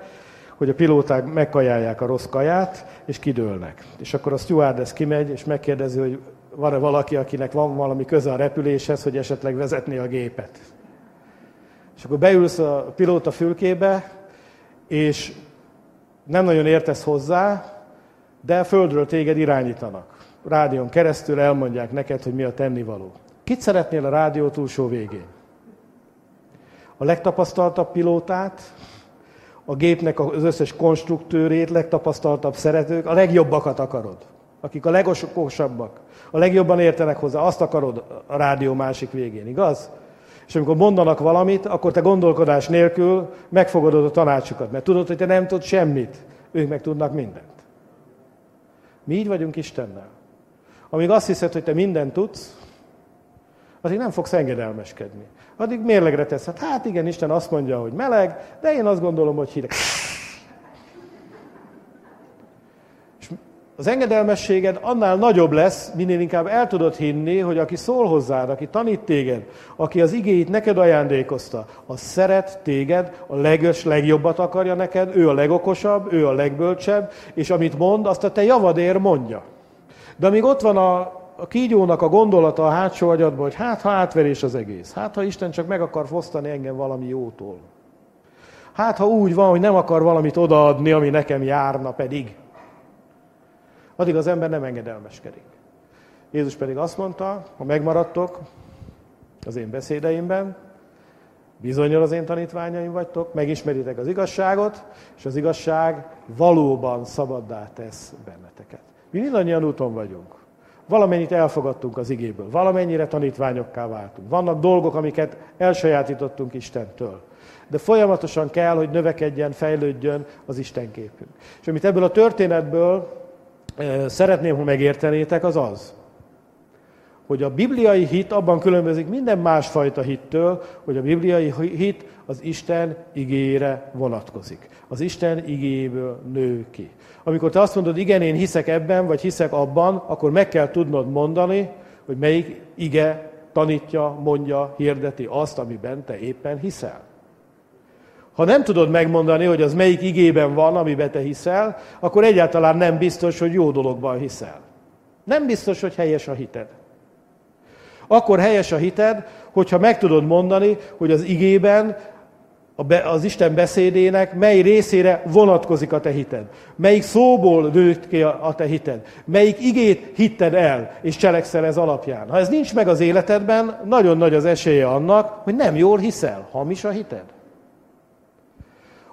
hogy a pilóták megkajálják a rossz kaját, és kidőlnek. És akkor a stewardess kimegy, és megkérdezi, hogy van-e valaki, akinek van valami köze a repüléshez, hogy esetleg vezetné a gépet. És akkor beülsz a pilóta fülkébe, és nem nagyon értesz hozzá, de földről téged irányítanak. Rádión keresztül elmondják neked, hogy mi a tennivaló. Kit szeretnél a rádió túlsó végén? A legtapasztaltabb pilótát, a gépnek az összes konstruktőrét, legtapasztaltabb szeretők, a legjobbakat akarod, akik a legokosabbak, a legjobban értenek hozzá, azt akarod a rádió másik végén, igaz? És amikor mondanak valamit, akkor te gondolkodás nélkül megfogadod a tanácsukat, mert tudod, hogy te nem tudsz semmit, ők meg tudnak mindent. Mi így vagyunk Istennel. Amíg azt hiszed, hogy te mindent tudsz, addig nem fogsz engedelmeskedni. Addig mérlegre teszed. Hát igen, Isten azt mondja, hogy meleg, de én azt gondolom, hogy hideg. Az engedelmességed annál nagyobb lesz, minél inkább el tudod hinni, hogy aki szól hozzád, aki tanít téged, aki az igéit neked ajándékozta, az szeret téged, a legös, legjobbat akarja neked, ő a legokosabb, ő a legbölcsebb, és amit mond, azt a te javadér mondja. De amíg ott van a, a kígyónak a gondolata a hátsó agyadban, hogy hát ha átverés az egész, hát ha Isten csak meg akar fosztani engem valami jótól, hát ha úgy van, hogy nem akar valamit odaadni, ami nekem járna pedig, addig az ember nem engedelmeskedik. Jézus pedig azt mondta, ha megmaradtok az én beszédeimben, bizonyos az én tanítványaim vagytok, megismeritek az igazságot, és az igazság valóban szabaddá tesz benneteket. Mi mindannyian úton vagyunk. Valamennyit elfogadtunk az igéből, valamennyire tanítványokká váltunk. Vannak dolgok, amiket elsajátítottunk Istentől. De folyamatosan kell, hogy növekedjen, fejlődjön az Isten képünk. És amit ebből a történetből szeretném, hogy megértenétek, az az, hogy a bibliai hit abban különbözik minden másfajta hittől, hogy a bibliai hit az Isten igére vonatkozik. Az Isten igéből nő ki. Amikor te azt mondod, igen, én hiszek ebben, vagy hiszek abban, akkor meg kell tudnod mondani, hogy melyik ige tanítja, mondja, hirdeti azt, amiben te éppen hiszel. Ha nem tudod megmondani, hogy az melyik igében van, amiben te hiszel, akkor egyáltalán nem biztos, hogy jó dologban hiszel. Nem biztos, hogy helyes a hited. Akkor helyes a hited, hogyha meg tudod mondani, hogy az igében, az Isten beszédének mely részére vonatkozik a te hited. Melyik szóból nőtt ki a te hited. Melyik igét hitted el, és cselekszel ez alapján. Ha ez nincs meg az életedben, nagyon nagy az esélye annak, hogy nem jól hiszel. Hamis a hited.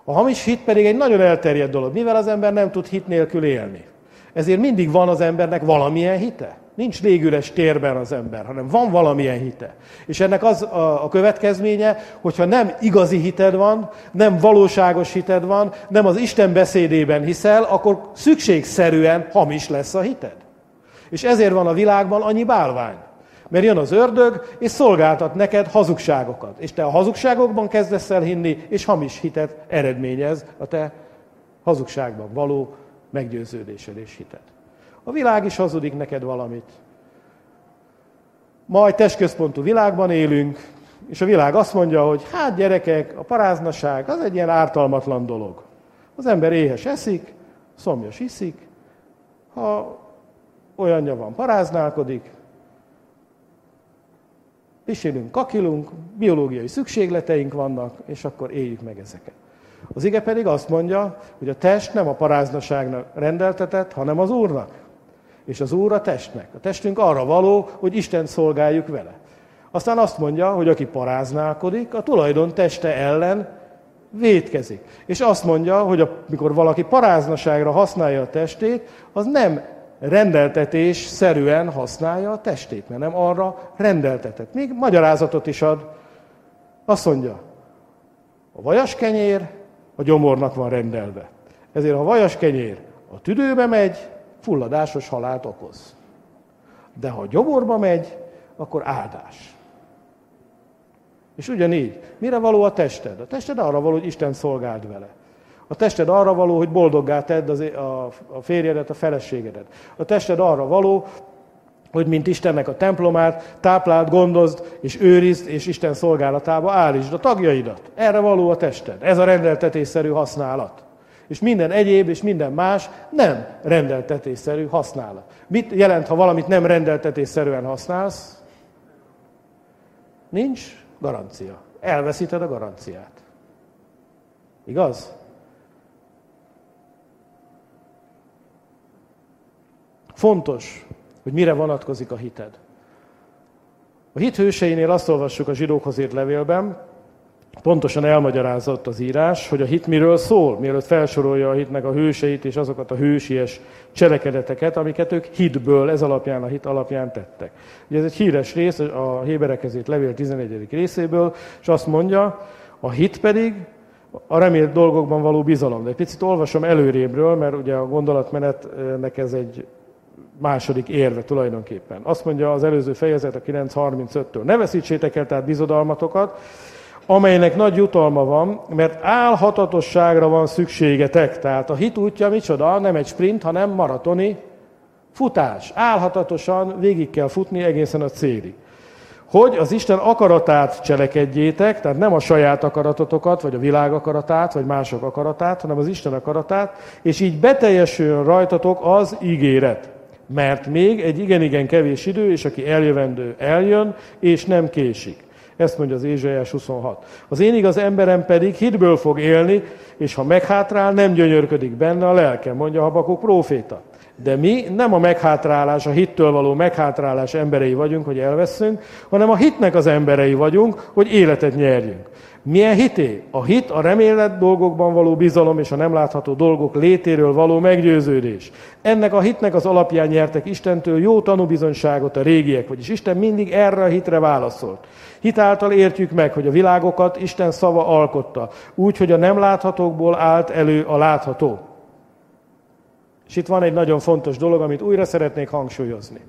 A hamis hit pedig egy nagyon elterjedt dolog, mivel az ember nem tud hit nélkül élni. Ezért mindig van az embernek valamilyen hite. Nincs légüres térben az ember, hanem van valamilyen hite. És ennek az a, a következménye, hogyha nem igazi hited van, nem valóságos hited van, nem az Isten beszédében hiszel, akkor szükségszerűen hamis lesz a hited. És ezért van a világban annyi bálvány. Mert jön az ördög, és szolgáltat neked hazugságokat. És te a hazugságokban kezdesz el hinni, és hamis hitet eredményez a te hazugságban való meggyőződésed és hited. A világ is hazudik neked valamit. Ma egy testközpontú világban élünk, és a világ azt mondja, hogy hát gyerekek, a paráznaság az egy ilyen ártalmatlan dolog. Az ember éhes eszik, szomjas iszik, ha olyanja van, paráználkodik, pisilünk, kakilunk, biológiai szükségleteink vannak, és akkor éljük meg ezeket. Az ige pedig azt mondja, hogy a test nem a paráznaságnak rendeltetett, hanem az Úrnak. És az Úr a testnek. A testünk arra való, hogy Isten szolgáljuk vele. Aztán azt mondja, hogy aki paráználkodik, a tulajdon teste ellen vétkezik. És azt mondja, hogy amikor valaki paráznaságra használja a testét, az nem rendeltetés szerűen használja a testét, mert nem arra rendeltetett. Még magyarázatot is ad. Azt mondja, a vajas kenyér a gyomornak van rendelve. Ezért ha a vajas kenyér a tüdőbe megy, fulladásos halált okoz. De ha a gyomorba megy, akkor áldás. És ugyanígy, mire való a tested? A tested arra való, hogy Isten szolgáld vele. A tested arra való, hogy boldoggá tedd az, a, a férjedet, a feleségedet. A tested arra való, hogy mint Istennek a templomát tápláld, gondozd és őrizd, és Isten szolgálatába állítsd a tagjaidat. Erre való a tested. Ez a rendeltetésszerű használat. És minden egyéb és minden más nem rendeltetésszerű használat. Mit jelent, ha valamit nem rendeltetésszerűen használsz? Nincs garancia. Elveszíted a garanciát. Igaz? Fontos, hogy mire vonatkozik a hited. A hit hőseinél azt olvassuk a zsidókhoz írt levélben, pontosan elmagyarázott az írás, hogy a hit miről szól, mielőtt felsorolja a hitnek a hőseit és azokat a hősies cselekedeteket, amiket ők hitből, ez alapján, a hit alapján tettek. Ugye ez egy híres rész a Héberekezét levél 11. részéből, és azt mondja, a hit pedig a remélt dolgokban való bizalom. De egy picit olvasom előrébről, mert ugye a gondolatmenetnek ez egy második érve tulajdonképpen. Azt mondja az előző fejezet a 9.35-től. Ne veszítsétek el tehát bizodalmatokat, amelynek nagy jutalma van, mert álhatatosságra van szükségetek. Tehát a hit útja micsoda? Nem egy sprint, hanem maratoni futás. Álhatatosan végig kell futni egészen a célig. Hogy az Isten akaratát cselekedjétek, tehát nem a saját akaratotokat, vagy a világ akaratát, vagy mások akaratát, hanem az Isten akaratát, és így beteljesüljön rajtatok az ígéret. Mert még egy igen-igen kevés idő, és aki eljövendő, eljön, és nem késik. Ezt mondja az Ézsaiás 26. Az én igaz emberem pedig hitből fog élni, és ha meghátrál, nem gyönyörködik benne a lelke, mondja Habakuk próféta. De mi nem a meghátrálás, a hittől való meghátrálás emberei vagyunk, hogy elveszünk, hanem a hitnek az emberei vagyunk, hogy életet nyerjünk. Milyen hité? A hit a remélet dolgokban való bizalom és a nem látható dolgok létéről való meggyőződés. Ennek a hitnek az alapján nyertek Istentől jó tanúbizonyságot a régiek, vagyis Isten mindig erre a hitre válaszolt. Hitáltal értjük meg, hogy a világokat Isten szava alkotta, úgy, hogy a nem láthatókból állt elő a látható. És itt van egy nagyon fontos dolog, amit újra szeretnék hangsúlyozni.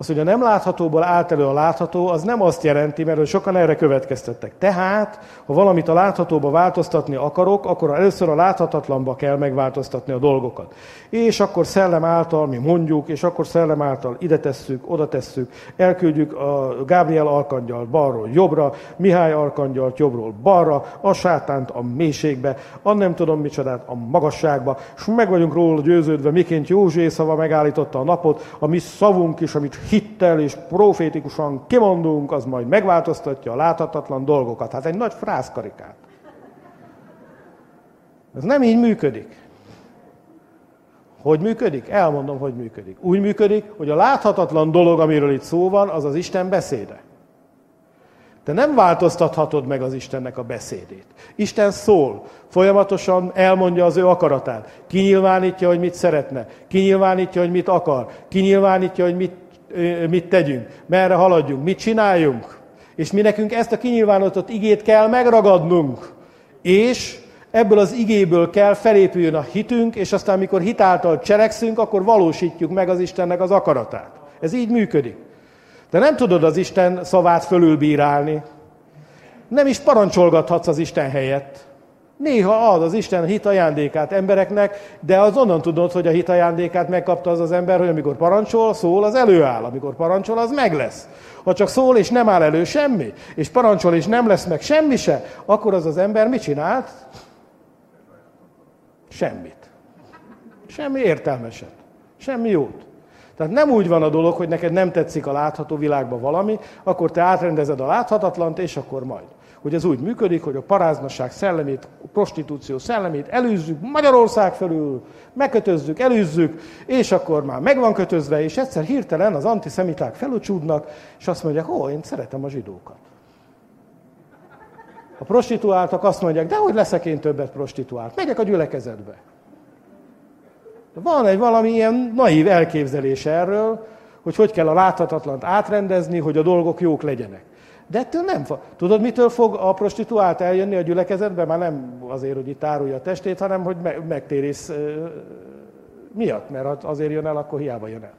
Az, hogy a nem láthatóból állt elő a látható, az nem azt jelenti, mert sokan erre következtettek. Tehát, ha valamit a láthatóba változtatni akarok, akkor először a láthatatlanba kell megváltoztatni a dolgokat. És akkor szellem által mi mondjuk, és akkor szellem által ide tesszük, oda tesszük, elküldjük a Gábriel arkangyalt balról jobbra, Mihály arkangyalt jobbról balra, a sátánt a mélységbe, a nem tudom micsodát a magasságba, és meg vagyunk róla győződve, miként József szava megállította a napot, a mi szavunk is, amit hittel és profétikusan kimondunk, az majd megváltoztatja a láthatatlan dolgokat. Hát egy nagy frászkarikát. Ez nem így működik. Hogy működik? Elmondom, hogy működik. Úgy működik, hogy a láthatatlan dolog, amiről itt szó van, az az Isten beszéde. Te nem változtathatod meg az Istennek a beszédét. Isten szól, folyamatosan elmondja az ő akaratát. Kinyilvánítja, hogy mit szeretne. Kinyilvánítja, hogy mit akar. Kinyilvánítja, hogy mit, mit tegyünk. Merre haladjunk. Mit csináljunk. És mi nekünk ezt a kinyilvánított igét kell megragadnunk. És ebből az igéből kell felépüljön a hitünk, és aztán, amikor hitáltal cselekszünk, akkor valósítjuk meg az Istennek az akaratát. Ez így működik. De nem tudod az Isten szavát fölülbírálni. Nem is parancsolgathatsz az Isten helyett. Néha ad az Isten hit ajándékát embereknek, de az onnan tudod, hogy a hit ajándékát megkapta az az ember, hogy amikor parancsol, szól, az előáll. Amikor parancsol, az meg lesz. Ha csak szól és nem áll elő semmi, és parancsol és nem lesz meg semmi se, akkor az az ember mit csinált? Semmit. Semmi értelmeset. Semmi jót. Tehát nem úgy van a dolog, hogy neked nem tetszik a látható világban valami, akkor te átrendezed a láthatatlant, és akkor majd. Hogy ez úgy működik, hogy a paráznasság szellemét, a prostitúció szellemét elűzzük Magyarország felül, megkötözzük, elűzzük, és akkor már meg van kötözve, és egyszer hirtelen az antiszemiták felucsúdnak, és azt mondják, ó, én szeretem a zsidókat. A prostituáltak azt mondják, de hogy leszek én többet prostituált? Megyek a gyülekezetbe. Van egy valami ilyen naív elképzelés erről, hogy hogy kell a láthatatlant átrendezni, hogy a dolgok jók legyenek. De ettől nem fog. Tudod, mitől fog a prostituált eljönni a gyülekezetbe? Már nem azért, hogy itt árulja a testét, hanem hogy megtérész miatt, mert azért jön el, akkor hiába jön el.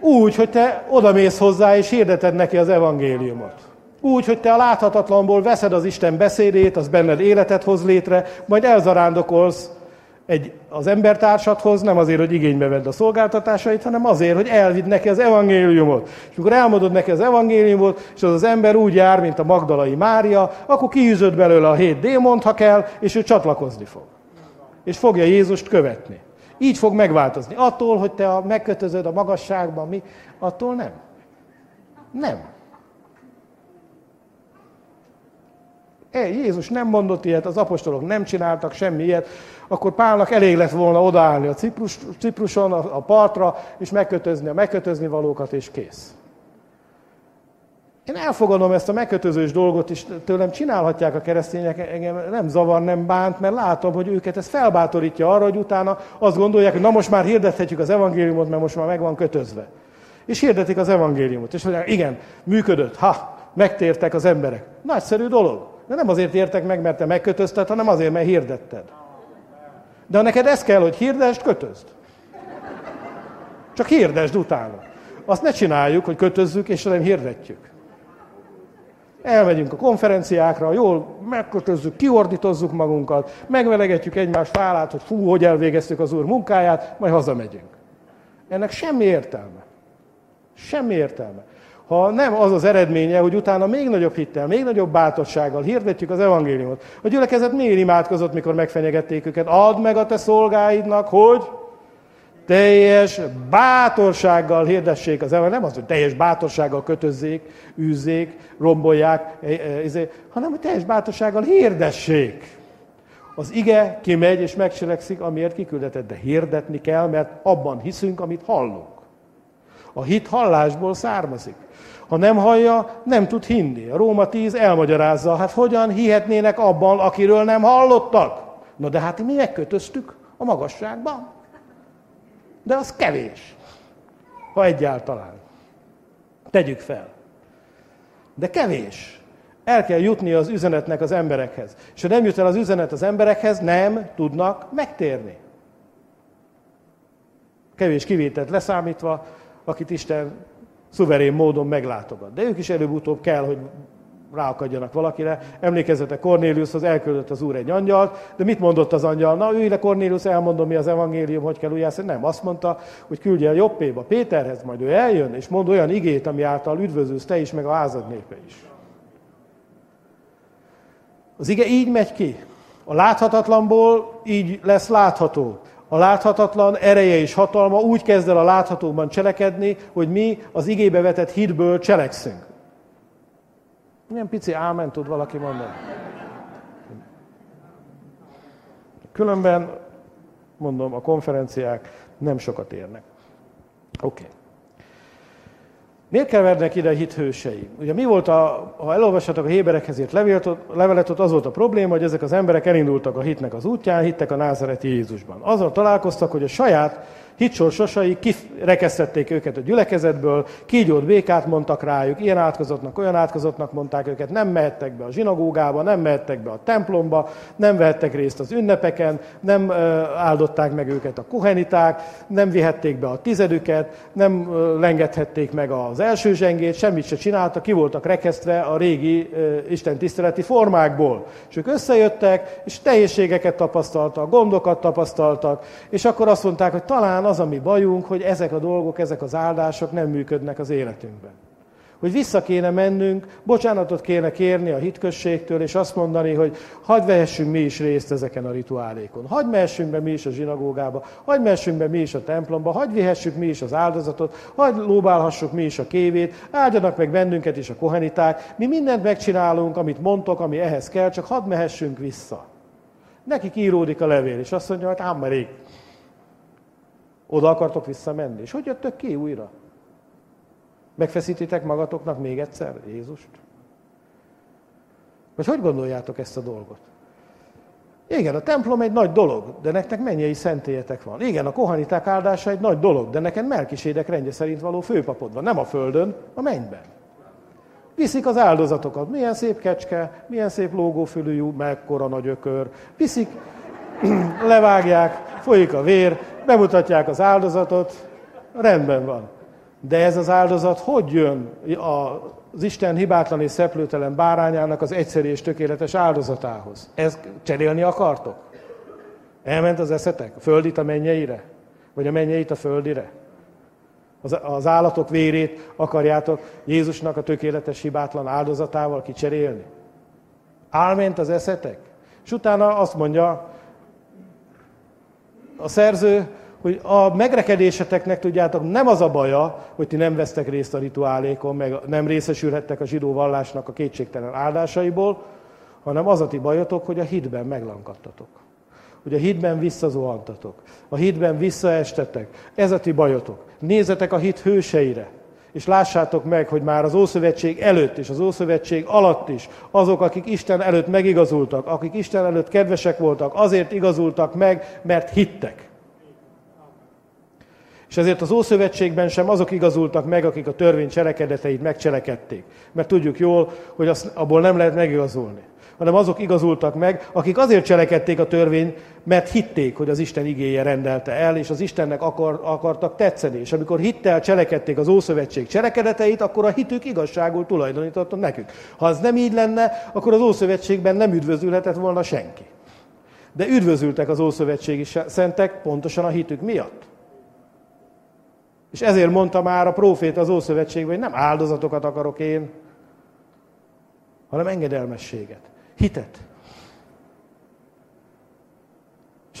Úgy, hogy te odamész hozzá, és hirdeted neki az evangéliumot. Úgy, hogy te a láthatatlanból veszed az Isten beszédét, az benned életet hoz létre, majd elzarándokolsz egy, az embertársathoz, nem azért, hogy igénybe vedd a szolgáltatásait, hanem azért, hogy elvidd neki az evangéliumot. És amikor elmondod neki az evangéliumot, és az az ember úgy jár, mint a Magdalai Mária, akkor kiűzöd belőle a hét démont, ha kell, és ő csatlakozni fog. És fogja Jézust követni. Így fog megváltozni. Attól, hogy te a, megkötözöd a magasságban, mi, attól nem. Nem. E, Jézus nem mondott ilyet, az apostolok nem csináltak semmi ilyet, akkor Pálnak elég lett volna odaállni a Ciprus, Cipruson, a, a partra, és megkötözni a megkötözni valókat, és kész. Én elfogadom ezt a megkötözős dolgot, és tőlem csinálhatják a keresztények, engem nem zavar, nem bánt, mert látom, hogy őket ez felbátorítja arra, hogy utána azt gondolják, hogy na most már hirdethetjük az evangéliumot, mert most már meg van kötözve. És hirdetik az evangéliumot, és mondják, igen, működött, ha, megtértek az emberek. Nagyszerű dolog. De nem azért értek meg, mert te megkötözted, hanem azért, mert hirdetted. De ha neked ez kell, hogy hirdesd, kötözd. Csak hirdesd utána. Azt ne csináljuk, hogy kötözzük, és nem hirdetjük. Elmegyünk a konferenciákra, jól megkötözzük, kiordítozzuk magunkat, megvelegetjük egymás fálát, hogy fú, hogy elvégeztük az Úr munkáját, majd hazamegyünk. Ennek semmi értelme. Semmi értelme ha nem az az eredménye, hogy utána még nagyobb hittel, még nagyobb bátorsággal hirdetjük az evangéliumot. A gyülekezet miért imádkozott, mikor megfenyegették őket? Add meg a te szolgáidnak, hogy teljes bátorsággal hirdessék az evangéliumot. Nem az, hogy teljes bátorsággal kötözzék, űzzék, rombolják, e, e, izé, hanem hogy teljes bátorsággal hirdessék. Az ige kimegy és megcselekszik, amiért kiküldetett, de hirdetni kell, mert abban hiszünk, amit hallunk. A hit hallásból származik. Ha nem hallja, nem tud hinni. A Róma 10 elmagyarázza, hát hogyan hihetnének abban, akiről nem hallottak? Na de hát mi megkötöztük a magasságban. De az kevés, ha egyáltalán. Tegyük fel. De kevés. El kell jutni az üzenetnek az emberekhez. És ha nem jut el az üzenet az emberekhez, nem tudnak megtérni. Kevés kivételt leszámítva, akit Isten szuverén módon meglátogat. De ők is előbb-utóbb kell, hogy ráakadjanak valakire. Emlékezzetek, Cornéliushoz elküldött az úr egy angyalt, de mit mondott az angyal? Na, ülj le Cornélius, elmondom, mi az evangélium, hogy kell újjászani. Nem, azt mondta, hogy küldje a jobbéba Péterhez, majd ő eljön, és mond olyan igét, ami által üdvözülsz te is, meg a házad népe is. Az ige így megy ki. A láthatatlanból így lesz látható a láthatatlan ereje és hatalma úgy kezd el a láthatóban cselekedni, hogy mi az igébe vetett hitből cselekszünk. Milyen pici ámen tud valaki mondani? Különben, mondom, a konferenciák nem sokat érnek. Oké. Okay. Miért kevernek ide a hit hősei? Ugye mi volt, a, ha elolvassatok a Héberekhez írt levelet, ott az volt a probléma, hogy ezek az emberek elindultak a hitnek az útján, hittek a názareti Jézusban. Azon találkoztak, hogy a saját hitsorsosai kirekesztették őket a gyülekezetből, kígyót békát mondtak rájuk, ilyen átkozottnak, olyan átkozottnak mondták őket, nem mehettek be a zsinagógába, nem mehettek be a templomba, nem vehettek részt az ünnepeken, nem áldották meg őket a kuheniták, nem vihették be a tizedüket, nem lengethették meg az első zsengét, semmit se csináltak, ki voltak rekesztve a régi Isten tiszteleti formákból. És ők összejöttek, és teljségeket tapasztaltak, gondokat tapasztaltak, és akkor azt mondták, hogy talán az a mi bajunk, hogy ezek a dolgok, ezek az áldások nem működnek az életünkben. Hogy vissza kéne mennünk, bocsánatot kéne kérni a hitközségtől, és azt mondani, hogy hagyd vehessünk mi is részt ezeken a rituálékon. Hagyd mehessünk be mi is a zsinagógába, hagyd mehessünk be mi is a templomba, hagyd vihessük mi is az áldozatot, hagyd lóbálhassuk mi is a kévét, áldjanak meg bennünket is a koheniták. Mi mindent megcsinálunk, amit mondtok, ami ehhez kell, csak hadd mehessünk vissza. Nekik íródik a levél, és azt mondja, hogy ám már rég oda akartok visszamenni. És hogy jöttök ki újra? Megfeszítitek magatoknak még egyszer Jézust? Vagy hogy gondoljátok ezt a dolgot? Igen, a templom egy nagy dolog, de nektek mennyei szentélyetek van. Igen, a kohaniták áldása egy nagy dolog, de neked melkisédek rendje szerint való főpapod van. Nem a földön, a mennyben. Viszik az áldozatokat. Milyen szép kecske, milyen szép lógófülű, mekkora nagy ökör. Viszik, levágják, folyik a vér, bemutatják az áldozatot, rendben van. De ez az áldozat hogy jön az Isten hibátlan és szeplőtelen bárányának az egyszerű és tökéletes áldozatához? Ezt cserélni akartok? Elment az eszetek? A földit a mennyeire? Vagy a mennyeit a földire? Az, az állatok vérét akarjátok Jézusnak a tökéletes hibátlan áldozatával kicserélni? Álment az eszetek? És utána azt mondja a szerző, hogy a megrekedéseteknek, tudjátok, nem az a baja, hogy ti nem vesztek részt a rituálékon, meg nem részesülhettek a zsidó vallásnak a kétségtelen áldásaiból, hanem az a ti bajotok, hogy a hitben meglankadtatok. Hogy a hitben visszazuhantatok. A hitben visszaestetek. Ez a ti bajotok. Nézzetek a hit hőseire. És lássátok meg, hogy már az Ószövetség előtt és az Ószövetség alatt is azok, akik Isten előtt megigazultak, akik Isten előtt kedvesek voltak, azért igazultak meg, mert hittek. És ezért az Ószövetségben sem azok igazultak meg, akik a törvény cselekedeteit megcselekedték. Mert tudjuk jól, hogy azt, abból nem lehet megigazulni. Hanem azok igazultak meg, akik azért cselekedték a törvény, mert hitték, hogy az Isten igéje rendelte el, és az Istennek akar, akartak tetszeni. És amikor hittel cselekedték az Ószövetség cselekedeteit, akkor a hitük igazságul tulajdonította nekük. Ha ez nem így lenne, akkor az Ószövetségben nem üdvözülhetett volna senki. De üdvözültek az Ószövetségi szentek pontosan a hitük miatt. És ezért mondta már a prófét az Ószövetségben, hogy nem áldozatokat akarok én, hanem engedelmességet, hitet.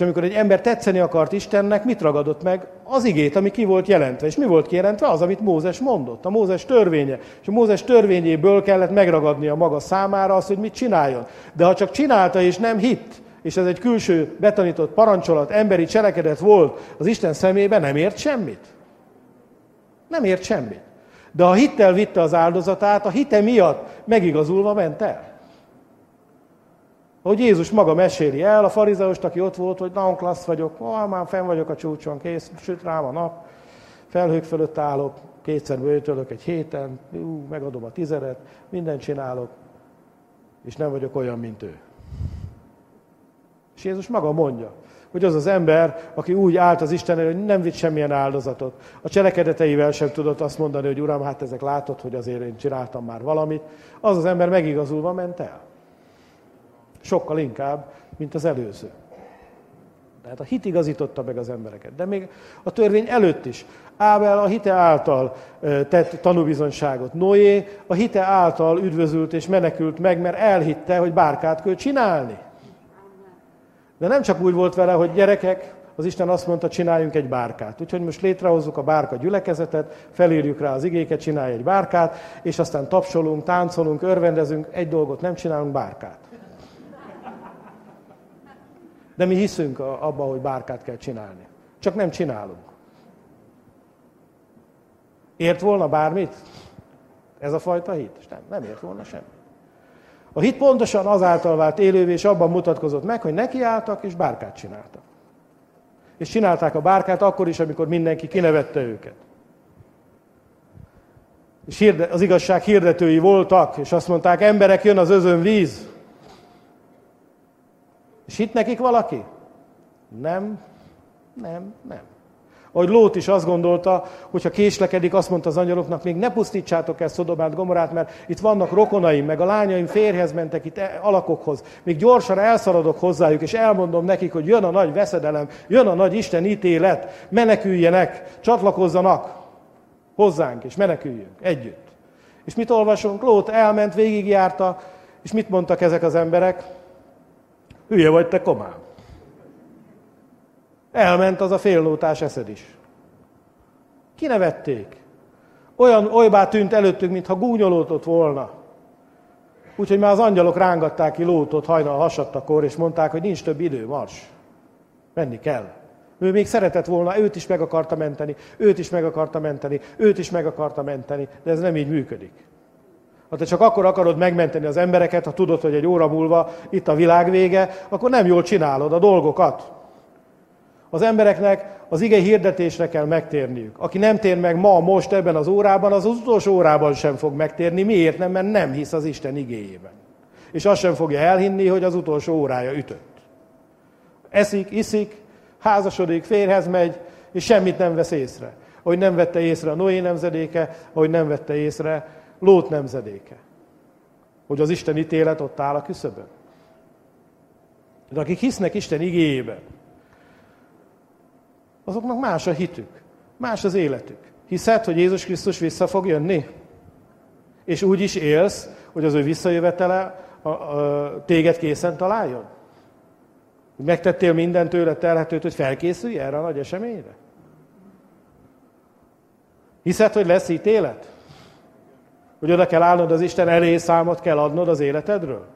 És amikor egy ember tetszeni akart Istennek, mit ragadott meg? Az igét, ami ki volt jelentve. És mi volt kijelentve? Az, amit Mózes mondott, a Mózes törvénye. És a Mózes törvényéből kellett megragadni a maga számára azt, hogy mit csináljon. De ha csak csinálta és nem hit, és ez egy külső betanított parancsolat, emberi cselekedet volt, az Isten szemében nem ért semmit. Nem ért semmit. De ha hittel vitte az áldozatát, a hite miatt megigazulva ment el. Ahogy Jézus maga meséli el, a farizeust, aki ott volt, hogy nagyon klassz vagyok, ó, már fenn vagyok a csúcson, kész, süt rám a nap, felhők fölött állok, kétszer bőtölök egy héten, ú, megadom a tizedet, mindent csinálok, és nem vagyok olyan, mint ő. És Jézus maga mondja, hogy az az ember, aki úgy állt az Isten hogy nem vitt semmilyen áldozatot. A cselekedeteivel sem tudott azt mondani, hogy Uram, hát ezek látod, hogy azért én csináltam már valamit. Az az ember megigazulva ment el. Sokkal inkább, mint az előző. Tehát a hit igazította meg az embereket. De még a törvény előtt is. Ábel a hite által tett tanúbizonyságot. Noé a hite által üdvözült és menekült meg, mert elhitte, hogy bárkát kell csinálni. De nem csak úgy volt vele, hogy gyerekek, az Isten azt mondta, csináljunk egy bárkát. Úgyhogy most létrehozzuk a bárka gyülekezetet, felírjuk rá az igéket, csinálj egy bárkát, és aztán tapsolunk, táncolunk, örvendezünk, egy dolgot nem csinálunk, bárkát. De mi hiszünk abba, hogy bárkát kell csinálni. Csak nem csinálunk. Ért volna bármit? Ez a fajta hit? És nem, nem ért volna semmi. A hit pontosan azáltal vált élővé, és abban mutatkozott meg, hogy nekiálltak, és bárkát csináltak. És csinálták a bárkát akkor is, amikor mindenki kinevette őket. És az igazság hirdetői voltak, és azt mondták, emberek, jön az özön víz. És hit nekik valaki? Nem, nem, nem. Ahogy Lót is azt gondolta, hogy ha késlekedik, azt mondta az angyaloknak, még ne pusztítsátok el Szodomát, Gomorát, mert itt vannak rokonaim, meg a lányaim férhez mentek itt e- alakokhoz. Még gyorsan elszaladok hozzájuk, és elmondom nekik, hogy jön a nagy veszedelem, jön a nagy Isten ítélet, meneküljenek, csatlakozzanak hozzánk, és meneküljünk együtt. És mit olvasunk? Lót elment, végigjárta, és mit mondtak ezek az emberek? Hülye vagy te komám. Elment az a féllótás eszed is. Kinevették. Olyan olybá tűnt előttük, mintha gúnyolódott volna. Úgyhogy már az angyalok rángatták ki lótot hajnal hasadtakor, és mondták, hogy nincs több idő, mars. Menni kell. Ő még szeretett volna, őt is meg akarta menteni, őt is meg akarta menteni, őt is meg akarta menteni, de ez nem így működik. Ha te csak akkor akarod megmenteni az embereket, ha tudod, hogy egy óra múlva itt a világ vége, akkor nem jól csinálod a dolgokat. Az embereknek az ige hirdetésre kell megtérniük. Aki nem tér meg ma, most, ebben az órában, az, az utolsó órában sem fog megtérni. Miért nem? Mert nem hisz az Isten igéjében. És azt sem fogja elhinni, hogy az utolsó órája ütött. Eszik, iszik, házasodik, férhez megy, és semmit nem vesz észre. Ahogy nem vette észre a Noé nemzedéke, ahogy nem vette észre Lót nemzedéke. Hogy az Isten ítélet ott áll a küszöbön. De akik hisznek Isten igéjében, azoknak más a hitük, más az életük. Hiszed, hogy Jézus Krisztus vissza fog jönni? És úgy is élsz, hogy az ő visszajövetele a, a, téged készen találjon? Megtettél minden tőle telhetőt, hogy felkészülj erre a nagy eseményre? Hiszed, hogy lesz ítélet? Hogy oda kell állnod az Isten elé, számot kell adnod az életedről?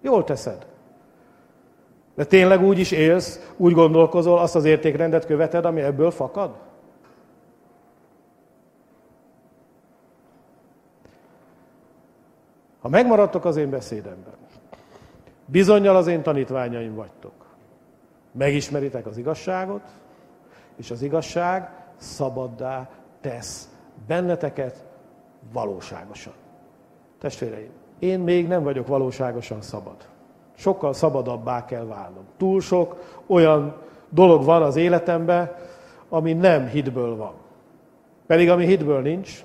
Jól teszed. De tényleg úgy is élsz, úgy gondolkozol, azt az értékrendet követed, ami ebből fakad? Ha megmaradtok az én beszédemben, bizonyal az én tanítványaim vagytok. Megismeritek az igazságot, és az igazság szabaddá tesz benneteket valóságosan. Testvéreim, én még nem vagyok valóságosan szabad sokkal szabadabbá kell válnom. Túl sok olyan dolog van az életemben, ami nem hitből van. Pedig ami hitből nincs,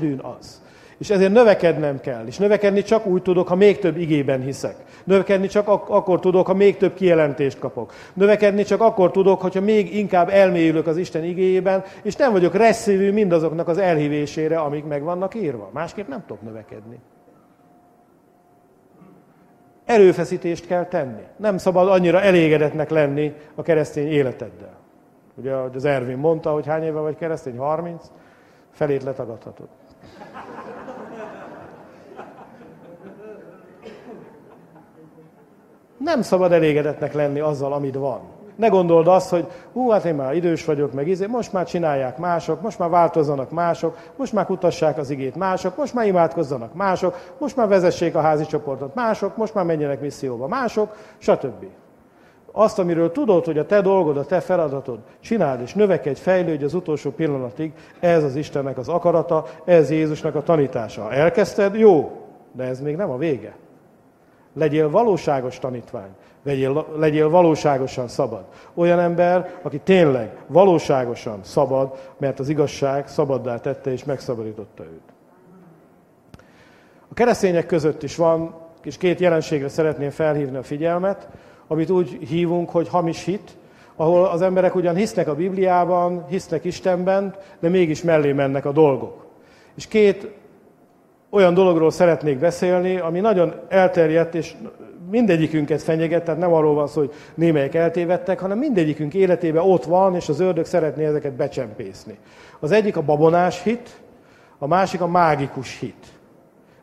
bűn az. És ezért növekednem kell. És növekedni csak úgy tudok, ha még több igében hiszek. Növekedni csak ak- akkor tudok, ha még több kijelentést kapok. Növekedni csak akkor tudok, hogyha még inkább elmélyülök az Isten igéjében, és nem vagyok resszívű mindazoknak az elhívésére, amik meg vannak írva. Másképp nem tudok növekedni. Erőfeszítést kell tenni. Nem szabad annyira elégedetnek lenni a keresztény életeddel. Ugye, az Ervin mondta, hogy hány éve vagy keresztény? 30? Felét letagadhatod. Nem szabad elégedetnek lenni azzal, amit van. Ne gondold azt, hogy hú, hát én már idős vagyok, meg izé, most már csinálják mások, most már változzanak mások, most már kutassák az igét mások, most már imádkozzanak mások, most már vezessék a házi csoportot mások, most már menjenek misszióba mások, stb. Azt, amiről tudod, hogy a te dolgod, a te feladatod, csináld és növekedj, fejlődj az utolsó pillanatig, ez az Istennek az akarata, ez Jézusnak a tanítása. Elkezdted? Jó, de ez még nem a vége. Legyél valóságos tanítvány. Legyél, legyél valóságosan szabad. Olyan ember, aki tényleg valóságosan szabad, mert az igazság szabaddá tette és megszabadította őt. A keresztények között is van, és két jelenségre szeretném felhívni a figyelmet, amit úgy hívunk, hogy hamis hit, ahol az emberek ugyan hisznek a Bibliában, hisznek Istenben, de mégis mellé mennek a dolgok. És két olyan dologról szeretnék beszélni, ami nagyon elterjedt, és mindegyikünket fenyeget, tehát nem arról van szó, hogy némelyek eltévedtek, hanem mindegyikünk életében ott van, és az ördög szeretné ezeket becsempészni. Az egyik a babonás hit, a másik a mágikus hit.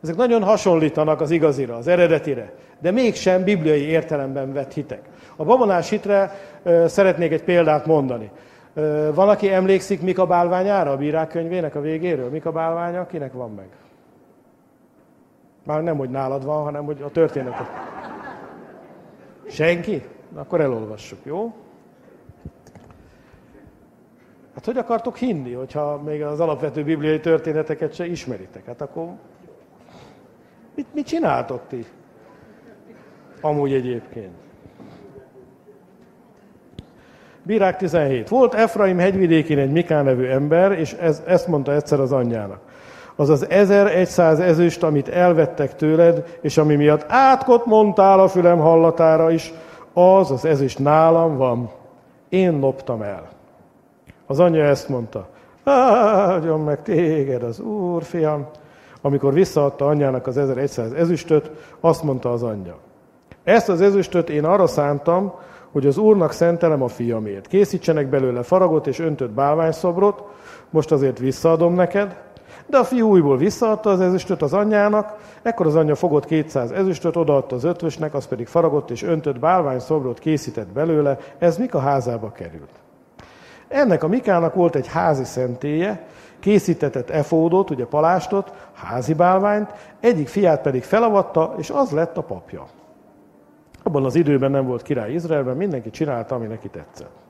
Ezek nagyon hasonlítanak az igazira, az eredetire, de mégsem bibliai értelemben vett hitek. A babonás hitre szeretnék egy példát mondani. Van, aki emlékszik Mika bálványára a bírák könyvének a végéről? Mika bálványa, kinek van meg? Már nem, hogy nálad van, hanem hogy a történetet. Senki? Na, akkor elolvassuk, jó? Hát hogy akartok hinni, hogyha még az alapvető bibliai történeteket se ismeritek? Hát akkor mit, mit csináltok ti? Amúgy egyébként. Bírák 17. Volt Efraim hegyvidékén egy Mikán nevű ember, és ez, ezt mondta egyszer az anyjának. Az az 1100 ezüst, amit elvettek tőled, és ami miatt átkot mondtál a fülem hallatára is, az az ezüst nálam van. Én loptam el. Az anyja ezt mondta. Áldjon meg téged az úr, fiam. Amikor visszaadta anyjának az 1100 ezüstöt, azt mondta az anyja. Ezt az ezüstöt én arra szántam, hogy az Úrnak szentelem a fiamért. Készítsenek belőle faragot és öntött bálványszobrot, most azért visszaadom neked. De a fiú újból visszaadta az ezüstöt az anyjának, ekkor az anyja fogott 200 ezüstöt, odaadta az ötvösnek, az pedig faragott és öntött bálványszobrot készített belőle, ez Mika házába került. Ennek a Mikának volt egy házi szentélye, készítetett efódot, ugye palástot, házi bálványt, egyik fiát pedig felavatta, és az lett a papja. Abban az időben nem volt király Izraelben, mindenki csinálta, ami neki tetszett.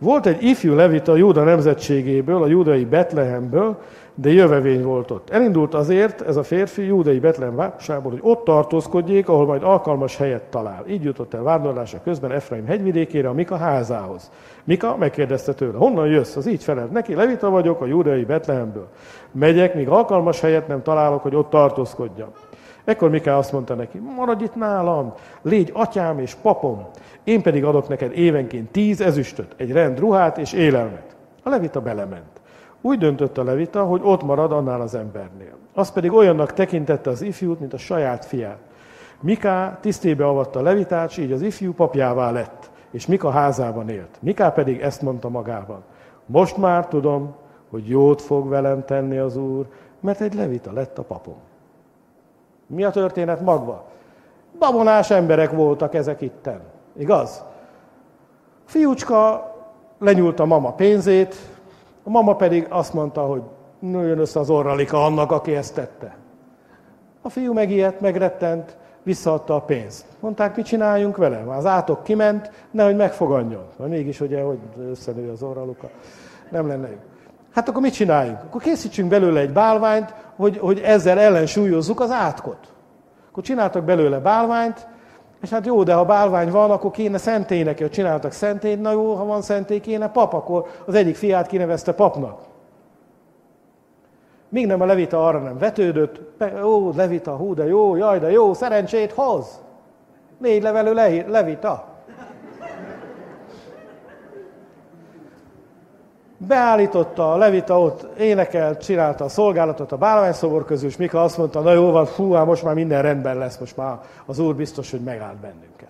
Volt egy ifjú levita a Júda nemzetségéből, a júdai Betlehemből, de jövevény volt ott. Elindult azért ez a férfi júdai Betlehem városából, hogy ott tartózkodjék, ahol majd alkalmas helyet talál. Így jutott el vándorlása közben Efraim hegyvidékére, a Mika házához. Mika megkérdezte tőle, honnan jössz? Az így felelt neki, levita vagyok a júdai Betlehemből. Megyek, míg alkalmas helyet nem találok, hogy ott tartózkodjam. Ekkor Miká azt mondta neki, maradj itt nálam, légy atyám és papom, én pedig adok neked évenként tíz ezüstöt, egy rend ruhát és élelmet. A levita belement. Úgy döntött a levita, hogy ott marad annál az embernél. Az pedig olyannak tekintette az ifjút, mint a saját fiát. Miká tisztébe avatta a levitát, így az ifjú papjává lett, és Mika házában élt. Miká pedig ezt mondta magában. Most már tudom, hogy jót fog velem tenni az Úr, mert egy levita lett a papom. Mi a történet magva? Babonás emberek voltak ezek itten. Igaz? A fiúcska lenyúlt a mama pénzét, a mama pedig azt mondta, hogy nőjön össze az orralika annak, aki ezt tette. A fiú megijedt, megrettent, visszaadta a pénzt. Mondták, mit csináljunk vele? Az átok kiment, nehogy megfogadjon. Vagy mégis ugye, hogy összenő az orraluka. Nem lenne jó. Hát akkor mit csináljunk? Akkor készítsünk belőle egy bálványt, hogy, hogy ezzel ellensúlyozzuk az átkot. Akkor csináltak belőle bálványt, és hát jó, de ha bálvány van, akkor kéne szentély hogy csináltak szentélyt, na jó, ha van szentély, kéne pap, akkor az egyik fiát kinevezte papnak. Míg nem a levita arra nem vetődött, ó, levita, hú, de jó, jaj, de jó, szerencsét hoz. Négy levelő levita. Beállította, a Levita ott énekelt, csinálta a szolgálatot a bálványszobor közül, és Mika azt mondta, na jó van, hú, hát most már minden rendben lesz, most már az Úr biztos, hogy megállt bennünket.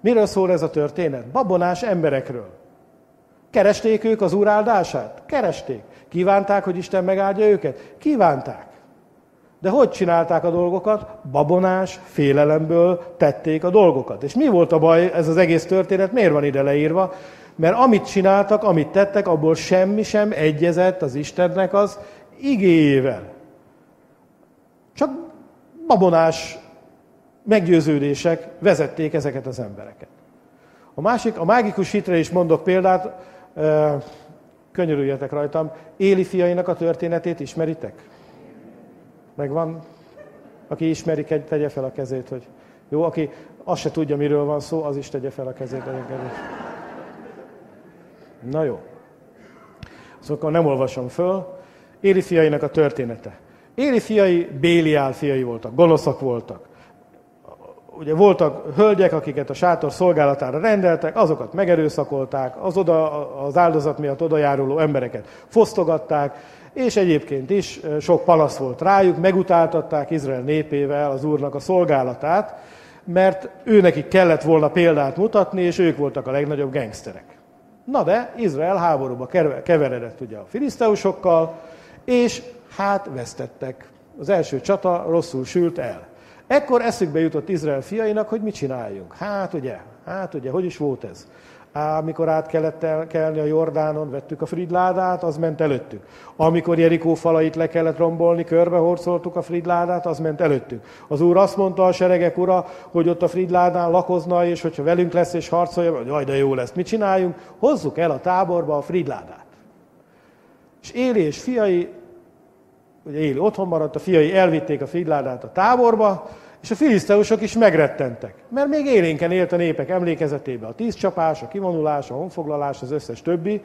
Miről szól ez a történet? Babonás emberekről. Keresték ők az Úr áldását? Keresték. Kívánták, hogy Isten megáldja őket? Kívánták. De hogy csinálták a dolgokat? Babonás, félelemből tették a dolgokat. És mi volt a baj, ez az egész történet, miért van ide leírva? Mert amit csináltak, amit tettek, abból semmi sem egyezett az Istennek az igéjével. Csak babonás meggyőződések vezették ezeket az embereket. A másik, a mágikus hitre is mondok példát, könyörüljetek rajtam, Éli fiainak a történetét ismeritek? Megvan? Aki ismerik, tegye fel a kezét, hogy jó, aki azt se tudja, miről van szó, az is tegye fel a kezét. Legyen Na jó. Szóval nem olvasom föl. Éli fiainak a története. Éli fiai Béliál fiai voltak, gonoszak voltak. Ugye voltak hölgyek, akiket a sátor szolgálatára rendeltek, azokat megerőszakolták, az, oda, az áldozat miatt odajáruló embereket fosztogatták, és egyébként is sok panasz volt rájuk, megutáltatták Izrael népével az Úrnak a szolgálatát, mert őnekik kellett volna példát mutatni, és ők voltak a legnagyobb gengszterek. Na de Izrael háborúba keveredett ugye a filiszteusokkal, és hát vesztettek. Az első csata rosszul sült el. Ekkor eszükbe jutott Izrael fiainak, hogy mit csináljunk. Hát ugye, hát ugye, hogy is volt ez? Amikor át kellett kelni a Jordánon, vettük a Fridládát, az ment előttük. Amikor Jerikó falait le kellett rombolni, körbehorcoltuk a Fridládát, az ment előttük. Az úr azt mondta a seregek ura, hogy ott a Fridládán lakozna, és hogyha velünk lesz és harcolja, hogy jaj, de jó lesz. Mit csináljunk? Hozzuk el a táborba a Fridládát. És Éli és fiai, ugye Éli otthon maradt, a fiai elvitték a Fridládát a táborba, és a filiszteusok is megrettentek, mert még élénken élt a népek emlékezetébe a tíz csapás, a kivonulás, a honfoglalás, az összes többi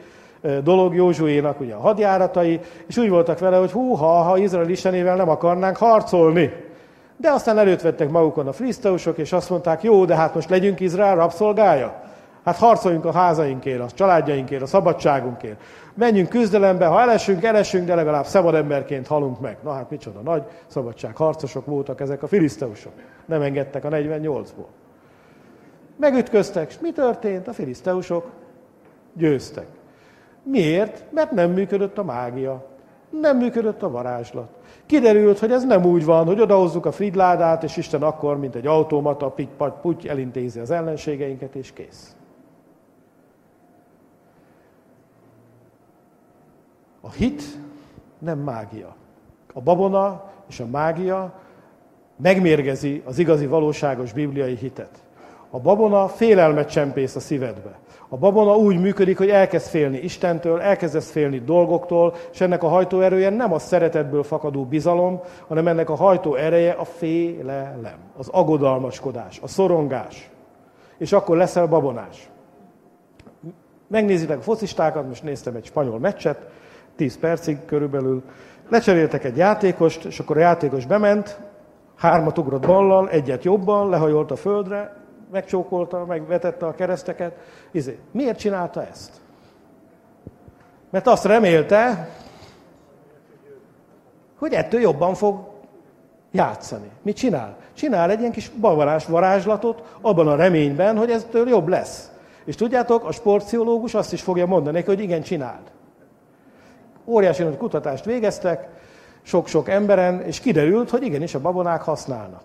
dolog Józsuénak ugye a hadjáratai, és úgy voltak vele, hogy hú, ha, ha Izrael istenével nem akarnánk harcolni. De aztán előtt vettek magukon a filiszteusok, és azt mondták, jó, de hát most legyünk Izrael rabszolgája. Hát harcoljunk a házainkért, a családjainkért, a szabadságunkért. Menjünk küzdelembe, ha elesünk, elesünk, de legalább szabad emberként halunk meg. Na hát micsoda nagy szabadságharcosok voltak ezek a filiszteusok. Nem engedtek a 48-ból. Megütköztek, és mi történt? A filiszteusok győztek. Miért? Mert nem működött a mágia. Nem működött a varázslat. Kiderült, hogy ez nem úgy van, hogy odahozzuk a fridládát, és Isten akkor, mint egy automata, pitty elintézi az ellenségeinket, és kész. A hit nem mágia. A babona és a mágia megmérgezi az igazi, valóságos bibliai hitet. A babona félelmet csempész a szívedbe. A babona úgy működik, hogy elkezd félni Istentől, elkezdesz félni dolgoktól, és ennek a hajtóerője nem a szeretetből fakadó bizalom, hanem ennek a hajtó ereje a félelem, az agodalmaskodás, a szorongás. És akkor leszel babonás. Megnézitek a focistákat, most néztem egy spanyol meccset, 10 percig körülbelül. Lecseréltek egy játékost, és akkor a játékos bement, hármat ugrott ballal, egyet jobban, lehajolt a földre, megcsókolta, megvetette a kereszteket. Izé. Miért csinálta ezt? Mert azt remélte, hogy ettől jobban fog játszani. Mit csinál? Csinál egy ilyen kis bavarás varázslatot abban a reményben, hogy eztől jobb lesz. És tudjátok, a sportpszichológus azt is fogja mondani hogy igen, csináld. Óriási nagy kutatást végeztek, sok-sok emberen, és kiderült, hogy igenis a babonák használnak.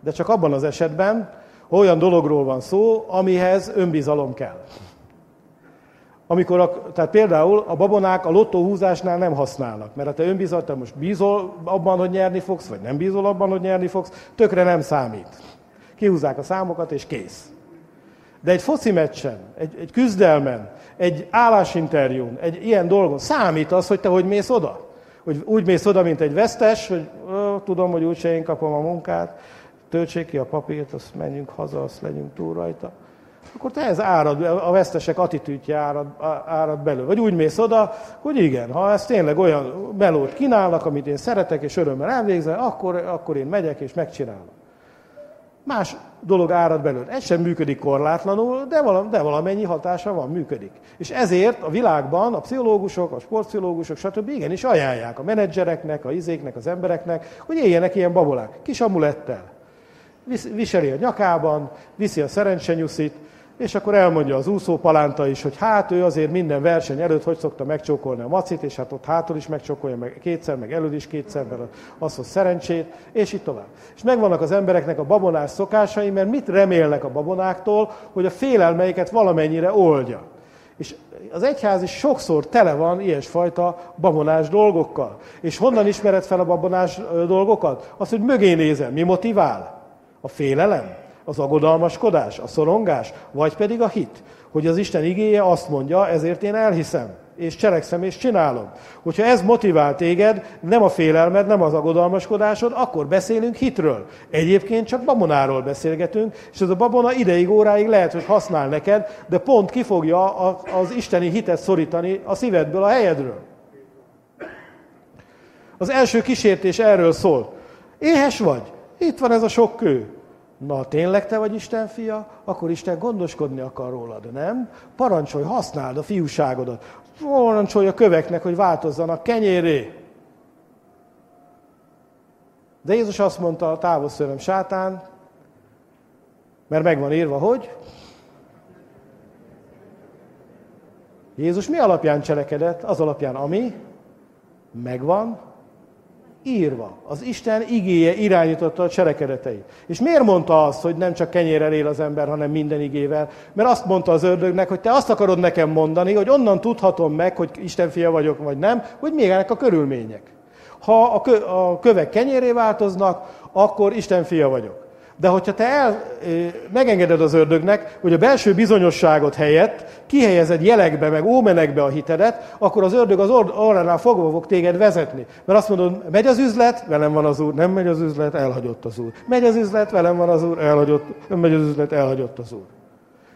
De csak abban az esetben, olyan dologról van szó, amihez önbizalom kell. Amikor a, tehát például a babonák a lottóhúzásnál nem használnak, mert ha te önbizal, te most bízol abban, hogy nyerni fogsz, vagy nem bízol abban, hogy nyerni fogsz, tökre nem számít. Kihúzzák a számokat, és kész. De egy foci meccsen, egy, egy küzdelmen, egy állásinterjún, egy ilyen dolgon számít az, hogy te hogy mész oda. Hogy úgy mész oda, mint egy vesztes, hogy ó, tudom, hogy úgyse én kapom a munkát, töltsék ki a papírt, azt menjünk haza, azt legyünk túl rajta. Akkor te ez árad, a vesztesek attitűdje árad, árad belőle. Vagy úgy mész oda, hogy igen, ha ez tényleg olyan melót kínálnak, amit én szeretek, és örömmel elvégzel, akkor, akkor én megyek és megcsinálom. Más dolog árad belőle. Ez sem működik korlátlanul, de, vala, de valamennyi hatása van, működik. És ezért a világban a pszichológusok, a sportpszichológusok, stb. igenis ajánlják a menedzsereknek, a izéknek, az embereknek, hogy éljenek ilyen babolák, kis amulettel. Viseli a nyakában, viszi a szerencsenyuszit, és akkor elmondja az úszó palánta is, hogy hát ő azért minden verseny előtt hogy szokta megcsókolni a macit, és hát ott hátul is megcsókolja meg kétszer, meg előtt is kétszer, mert az hoz szerencsét, és így tovább. És megvannak az embereknek a babonás szokásai, mert mit remélnek a babonáktól, hogy a félelmeiket valamennyire oldja. És az egyház is sokszor tele van ilyesfajta babonás dolgokkal. És honnan ismered fel a babonás dolgokat? Az, hogy mögé nézem. Mi motivál? A félelem? Az agodalmaskodás, a szorongás, vagy pedig a hit, hogy az Isten igéje azt mondja, ezért én elhiszem, és cselekszem, és csinálom. Hogyha ez motivál téged, nem a félelmed, nem az agodalmaskodásod, akkor beszélünk hitről. Egyébként csak babonáról beszélgetünk, és ez a babona ideig, óráig lehet, hogy használ neked, de pont ki fogja az isteni hitet szorítani a szívedből, a helyedről. Az első kísértés erről szól. Éhes vagy? Itt van ez a sok kő. Na, tényleg te vagy Isten fia? Akkor Isten gondoskodni akar rólad, nem? Parancsolj, használd a fiúságodat. Parancsolj a köveknek, hogy változzanak kenyéré. De Jézus azt mondta, távol szöröm sátán, mert megvan írva, hogy Jézus mi alapján cselekedett? Az alapján, ami megvan írva. Az Isten igéje irányította a cselekedeteit. És miért mondta azt, hogy nem csak kenyérrel él az ember, hanem minden igével? Mert azt mondta az ördögnek, hogy te azt akarod nekem mondani, hogy onnan tudhatom meg, hogy Isten fia vagyok, vagy nem, hogy még ennek a körülmények. Ha a, kö, a kövek kenyéré változnak, akkor Isten fia vagyok. De hogyha te el, megengeded az ördögnek, hogy a belső bizonyosságot helyett kihelyezed jelekbe, meg ómenekbe a hitedet, akkor az ördög az orránál fogva fog téged vezetni. Mert azt mondod, megy az üzlet, velem van az úr, nem megy az üzlet, elhagyott az úr. Megy az üzlet, velem van az úr, elhagyott, nem megy az üzlet, elhagyott az úr.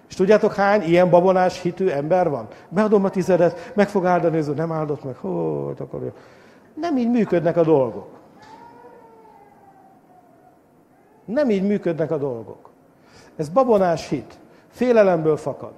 És tudjátok, hány ilyen babonás hitű ember van? Beadom a tizedet, meg fog áldani, nem áldott meg, hát akkor... Nem így működnek a dolgok. Nem így működnek a dolgok. Ez babonás hit. Félelemből fakad.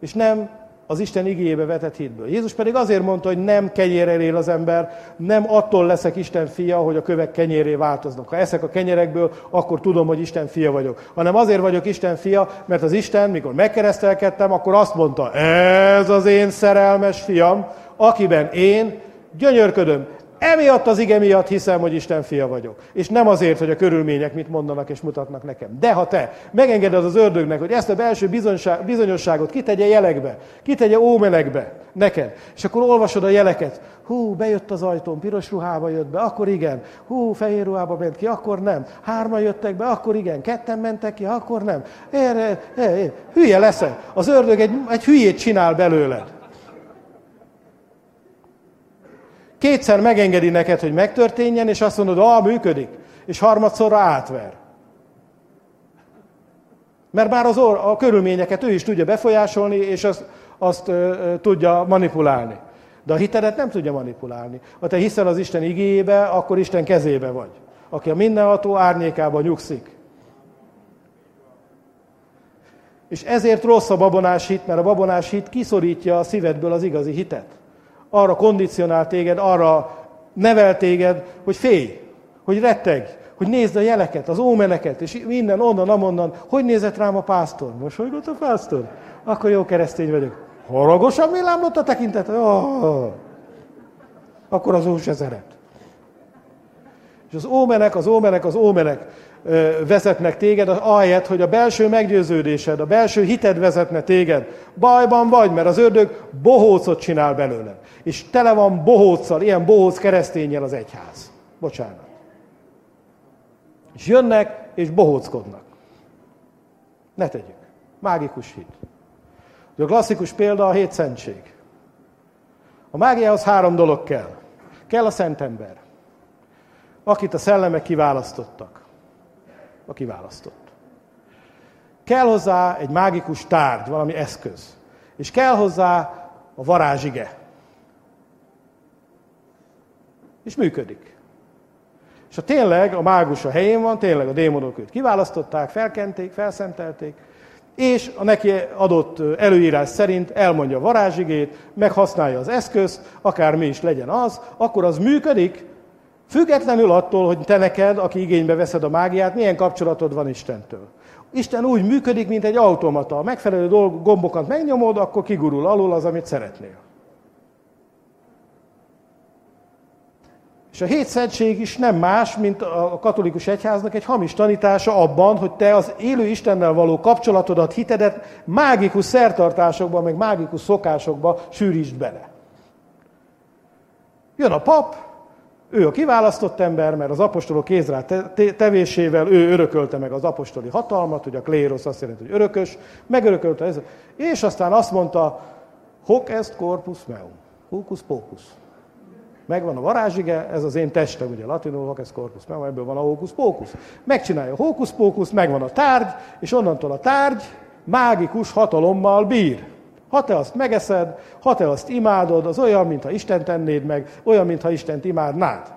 És nem az Isten igényébe vetett hitből. Jézus pedig azért mondta, hogy nem kenyérrel él az ember, nem attól leszek Isten fia, hogy a kövek kenyéré változnak. Ha eszek a kenyerekből, akkor tudom, hogy Isten fia vagyok. Hanem azért vagyok Isten fia, mert az Isten, mikor megkeresztelkedtem, akkor azt mondta, ez az én szerelmes fiam, akiben én gyönyörködöm. Emiatt az ige miatt hiszem, hogy Isten fia vagyok. És nem azért, hogy a körülmények mit mondanak és mutatnak nekem. De ha te megengeded az ördögnek, hogy ezt a belső bizonyosságot kitegye jelekbe, kitegye ómenekbe neked, és akkor olvasod a jeleket, hú, bejött az ajtón, piros ruhába jött be, akkor igen, hú, fehér ruhába ment ki, akkor nem, hárman jöttek be, akkor igen, ketten mentek ki, akkor nem. Erre, erre, hülye leszel. Az ördög egy, egy hülyét csinál belőled. Kétszer megengedi neked, hogy megtörténjen, és azt mondod, ah, működik. És harmadszorra átver. Mert már az or, a körülményeket ő is tudja befolyásolni, és azt, azt ö, ö, tudja manipulálni. De a hitedet nem tudja manipulálni. Ha te hiszel az Isten igéjébe, akkor Isten kezébe vagy. Aki a mindenható árnyékába nyugszik. És ezért rossz a babonás hit, mert a babonás hit kiszorítja a szívedből az igazi hitet arra kondicionál téged, arra nevel téged, hogy félj, hogy retteg, hogy nézd a jeleket, az ómeneket, és minden, onnan, amonnan. Hogy nézett rám a pásztor? Mosolygott a pásztor? Akkor jó keresztény vagyok. Haragosan villámlott a tekintet? Oh. Akkor az úr se szeret. És az ómenek, az ómenek, az ómenek vezetnek téged, ahelyett, hogy a belső meggyőződésed, a belső hited vezetne téged. Bajban vagy, mert az ördög bohócot csinál belőle. És tele van bohóccal, ilyen bohóc keresztényel az egyház. Bocsánat. És jönnek, és bohóckodnak. Ne tegyük. Mágikus hit. A klasszikus példa a hét szentség. A mágiához három dolog kell. Kell a szentember, akit a szellemek kiválasztottak a kiválasztott. Kell hozzá egy mágikus tárgy, valami eszköz. És kell hozzá a varázsige. És működik. És ha tényleg a mágus a helyén van, tényleg a démonok őt kiválasztották, felkenték, felszentelték, és a neki adott előírás szerint elmondja a varázsigét, meghasználja az eszközt, akár mi is legyen az, akkor az működik, Függetlenül attól, hogy te neked, aki igénybe veszed a mágiát, milyen kapcsolatod van Istentől. Isten úgy működik, mint egy automata. A megfelelő dolg, gombokat megnyomod, akkor kigurul alul az, amit szeretnél. És a hétszentség is nem más, mint a katolikus egyháznak egy hamis tanítása abban, hogy te az élő Istennel való kapcsolatodat, hitedet mágikus szertartásokba, meg mágikus szokásokba sűrítsd bele. Jön a pap, ő a kiválasztott ember, mert az apostolok kézrá tevésével ő örökölte meg az apostoli hatalmat, hogy a klérosz azt jelenti, hogy örökös, megörökölte ez, és aztán azt mondta, hoc est corpus meum, hocus pocus. Megvan a varázsige, ez az én testem, ugye latinul hoc est corpus meum, ebből van a hocus pocus. Megcsinálja a hocus pocus, megvan a tárgy, és onnantól a tárgy mágikus hatalommal bír. Ha te azt megeszed, ha te azt imádod, az olyan, mintha Isten tennéd meg, olyan, mintha Istent imádnád.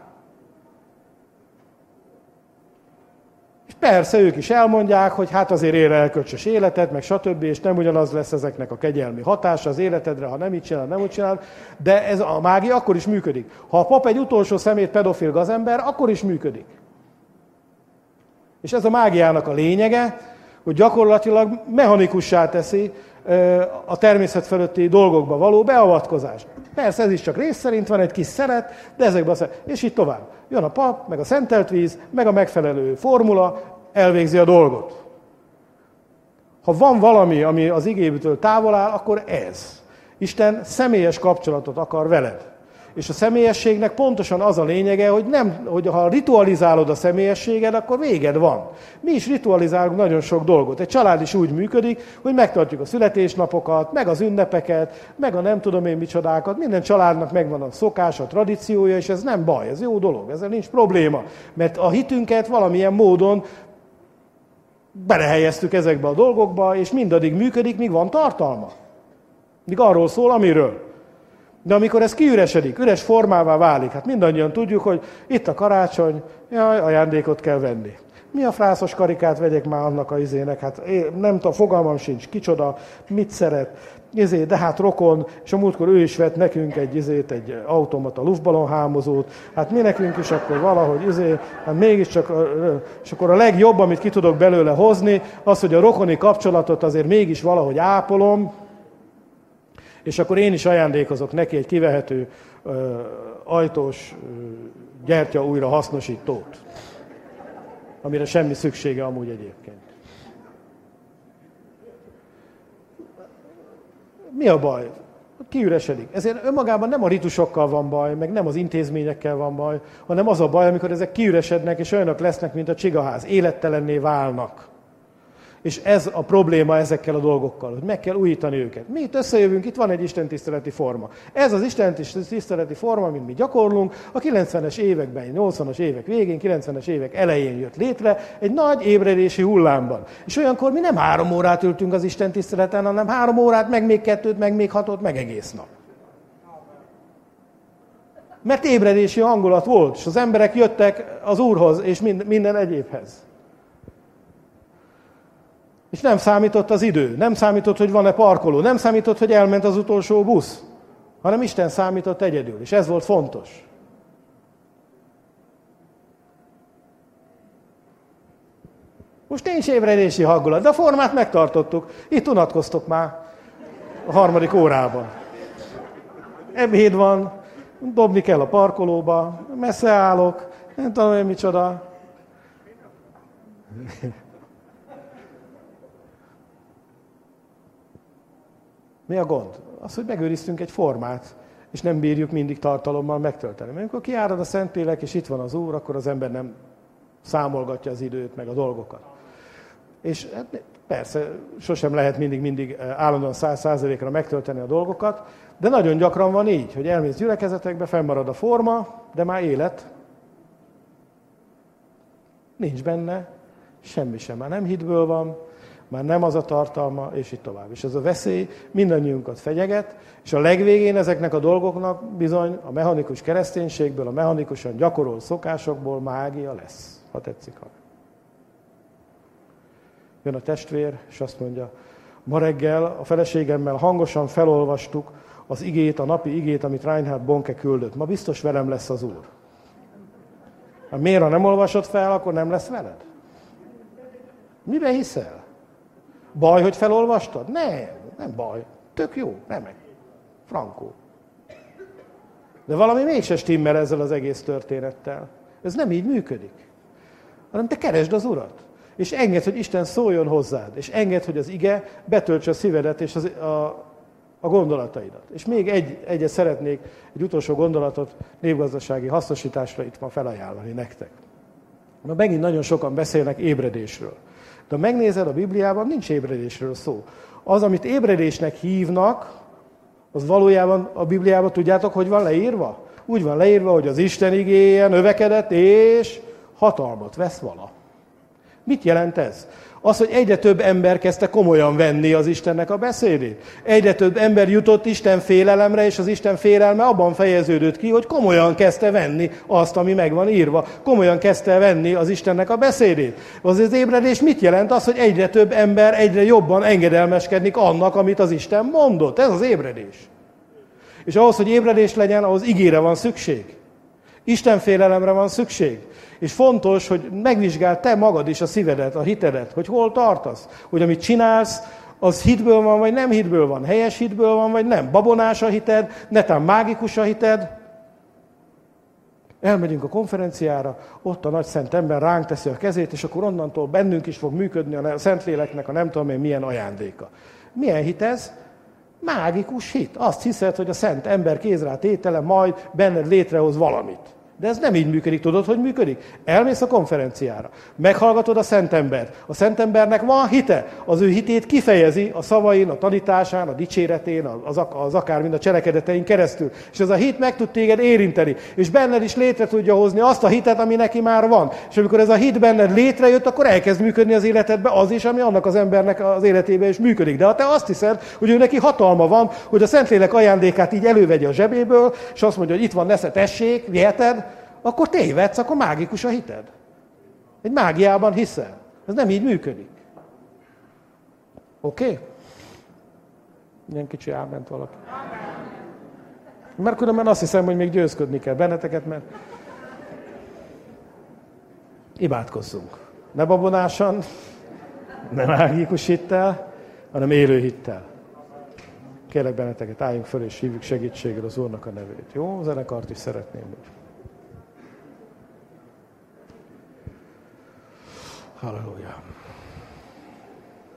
És persze ők is elmondják, hogy hát azért ér el köcsös életet, meg stb., és nem ugyanaz lesz ezeknek a kegyelmi hatása az életedre, ha nem így csinál, nem úgy csinál, de ez a mágia akkor is működik. Ha a pap egy utolsó szemét pedofil gazember, akkor is működik. És ez a mágiának a lényege, hogy gyakorlatilag mechanikussá teszi a természet fölötti dolgokba való beavatkozást. Persze ez is csak rész szerint van, egy kis szeret, de ezekben a szeret. És így tovább. Jön a pap, meg a szentelt víz, meg a megfelelő formula, elvégzi a dolgot. Ha van valami, ami az igébtől távol áll, akkor ez. Isten személyes kapcsolatot akar veled. És a személyességnek pontosan az a lényege, hogy, nem, hogy ha ritualizálod a személyességed, akkor véged van. Mi is ritualizálunk nagyon sok dolgot. Egy család is úgy működik, hogy megtartjuk a születésnapokat, meg az ünnepeket, meg a nem tudom én micsodákat. Minden családnak megvan a szokás, a tradíciója, és ez nem baj, ez jó dolog, ezzel nincs probléma. Mert a hitünket valamilyen módon belehelyeztük ezekbe a dolgokba, és mindaddig működik, míg van tartalma. Míg arról szól, amiről. De amikor ez kiüresedik, üres formává válik, hát mindannyian tudjuk, hogy itt a karácsony, jaj, ajándékot kell venni. Mi a frászos karikát vegyek már annak a izének? Hát én nem tudom, fogalmam sincs, kicsoda, mit szeret, izé, de hát rokon, és a múltkor ő is vett nekünk egy, izét, egy automata luftballon hámozót, hát mi nekünk is akkor valahogy, izé, hát mégiscsak, és akkor a legjobb, amit ki tudok belőle hozni, az, hogy a rokoni kapcsolatot azért mégis valahogy ápolom, és akkor én is ajándékozok neki egy kivehető ö, ajtós ö, gyertya újra hasznosítót, amire semmi szüksége amúgy egyébként. Mi a baj? Kiüresedik. Ezért önmagában nem a ritusokkal van baj, meg nem az intézményekkel van baj, hanem az a baj, amikor ezek kiüresednek, és olyanok lesznek, mint a csigaház. Élettelenné válnak. És ez a probléma ezekkel a dolgokkal, hogy meg kell újítani őket. Mi itt összejövünk, itt van egy istentiszteleti forma. Ez az istentiszteleti forma, amit mi gyakorlunk, a 90-es években, 80-as évek végén, 90-es évek elején jött létre, egy nagy ébredési hullámban. És olyankor mi nem három órát ültünk az istentiszteleten, hanem három órát, meg még kettőt, meg még hatot, meg egész nap. Mert ébredési hangulat volt, és az emberek jöttek az Úrhoz, és minden egyébhez. És nem számított az idő, nem számított, hogy van-e parkoló, nem számított, hogy elment az utolsó busz, hanem Isten számított egyedül, és ez volt fontos. Most nincs ébredési hangulat, de a formát megtartottuk. Itt unatkoztok már a harmadik órában. Ebéd van, dobni kell a parkolóba, messze állok, nem tudom én micsoda. Mi a gond? Az, hogy megőriztünk egy formát, és nem bírjuk mindig tartalommal megtölteni. Mert amikor kiárad a Szentlélek, és itt van az Úr, akkor az ember nem számolgatja az időt, meg a dolgokat. És hát persze, sosem lehet mindig, mindig eh, állandóan száz százalékra megtölteni a dolgokat, de nagyon gyakran van így, hogy elmész gyülekezetekbe, fennmarad a forma, de már élet. Nincs benne, semmi sem. Már nem hitből van, már nem az a tartalma, és így tovább. És ez a veszély mindannyiunkat fenyeget, és a legvégén ezeknek a dolgoknak bizony a mechanikus kereszténységből, a mechanikusan gyakorol szokásokból mágia lesz, ha tetszik. Ha. Jön a testvér, és azt mondja, ma reggel a feleségemmel hangosan felolvastuk az igét, a napi igét, amit Reinhard Bonke küldött. Ma biztos velem lesz az Úr. Hát miért, ha nem olvasod fel, akkor nem lesz veled? Miben hiszel? Baj, hogy felolvastad? Nem, nem baj. Tök jó, remek. Frankó. De valami mégse stimmel ezzel az egész történettel. Ez nem így működik. Hanem te keresd az Urat. És enged, hogy Isten szóljon hozzád. És enged, hogy az ige betöltse a szívedet és az, a, a gondolataidat. És még egy, egyet szeretnék, egy utolsó gondolatot névgazdasági hasznosításra itt ma felajánlani nektek. Na megint nagyon sokan beszélnek ébredésről. De ha megnézed a Bibliában, nincs ébredésről szó. Az, amit ébredésnek hívnak, az valójában a Bibliában tudjátok, hogy van leírva? Úgy van leírva, hogy az Isten igéje növekedett, és hatalmat vesz vala. Mit jelent ez? Az, hogy egyre több ember kezdte komolyan venni az Istennek a beszédét. Egyre több ember jutott Isten félelemre, és az Isten félelme abban fejeződött ki, hogy komolyan kezdte venni azt, ami meg van írva. Komolyan kezdte venni az Istennek a beszédét. Az az ébredés mit jelent? Az, hogy egyre több ember egyre jobban engedelmeskedik annak, amit az Isten mondott. Ez az ébredés. És ahhoz, hogy ébredés legyen, ahhoz igére van szükség. Isten félelemre van szükség. És fontos, hogy megvizsgál te magad is a szívedet, a hitedet, hogy hol tartasz. Hogy amit csinálsz, Az hitből van, vagy nem hitből van? Helyes hitből van, vagy nem? Babonás a hited? Netán mágikus a hited? Elmegyünk a konferenciára, ott a nagy szent ember ránk teszi a kezét, és akkor onnantól bennünk is fog működni a Szentléleknek a nem tudom én milyen ajándéka. Milyen hit ez? Mágikus hit. Azt hiszed, hogy a szent ember kézrá tétele majd benned létrehoz valamit. De ez nem így működik. Tudod, hogy működik? Elmész a konferenciára, meghallgatod a szentembert. A szentembernek van hite. Az ő hitét kifejezi a szavain, a tanításán, a dicséretén, az, az akár a cselekedetein keresztül. És ez a hit meg tud téged érinteni. És benned is létre tudja hozni azt a hitet, ami neki már van. És amikor ez a hit benned létrejött, akkor elkezd működni az életedbe az is, ami annak az embernek az életében is működik. De ha te azt hiszed, hogy ő neki hatalma van, hogy a Szentlélek ajándékát így elővegye a zsebéből, és azt mondja, hogy itt van, nesze, tessék, viheted, akkor tévedsz, akkor mágikus a hited. Egy mágiában hiszel. Ez nem így működik. Oké? Okay? Ilyen kicsi áment valaki. Mert különben azt hiszem, hogy még győzködni kell benneteket, mert imádkozzunk. Ne babonásan, ne mágikus hittel, hanem élő hittel. Kérlek benneteket, álljunk föl és hívjuk segítségre az Úrnak a nevét. Jó? A zenekart is szeretném. Hogy... Hallelujah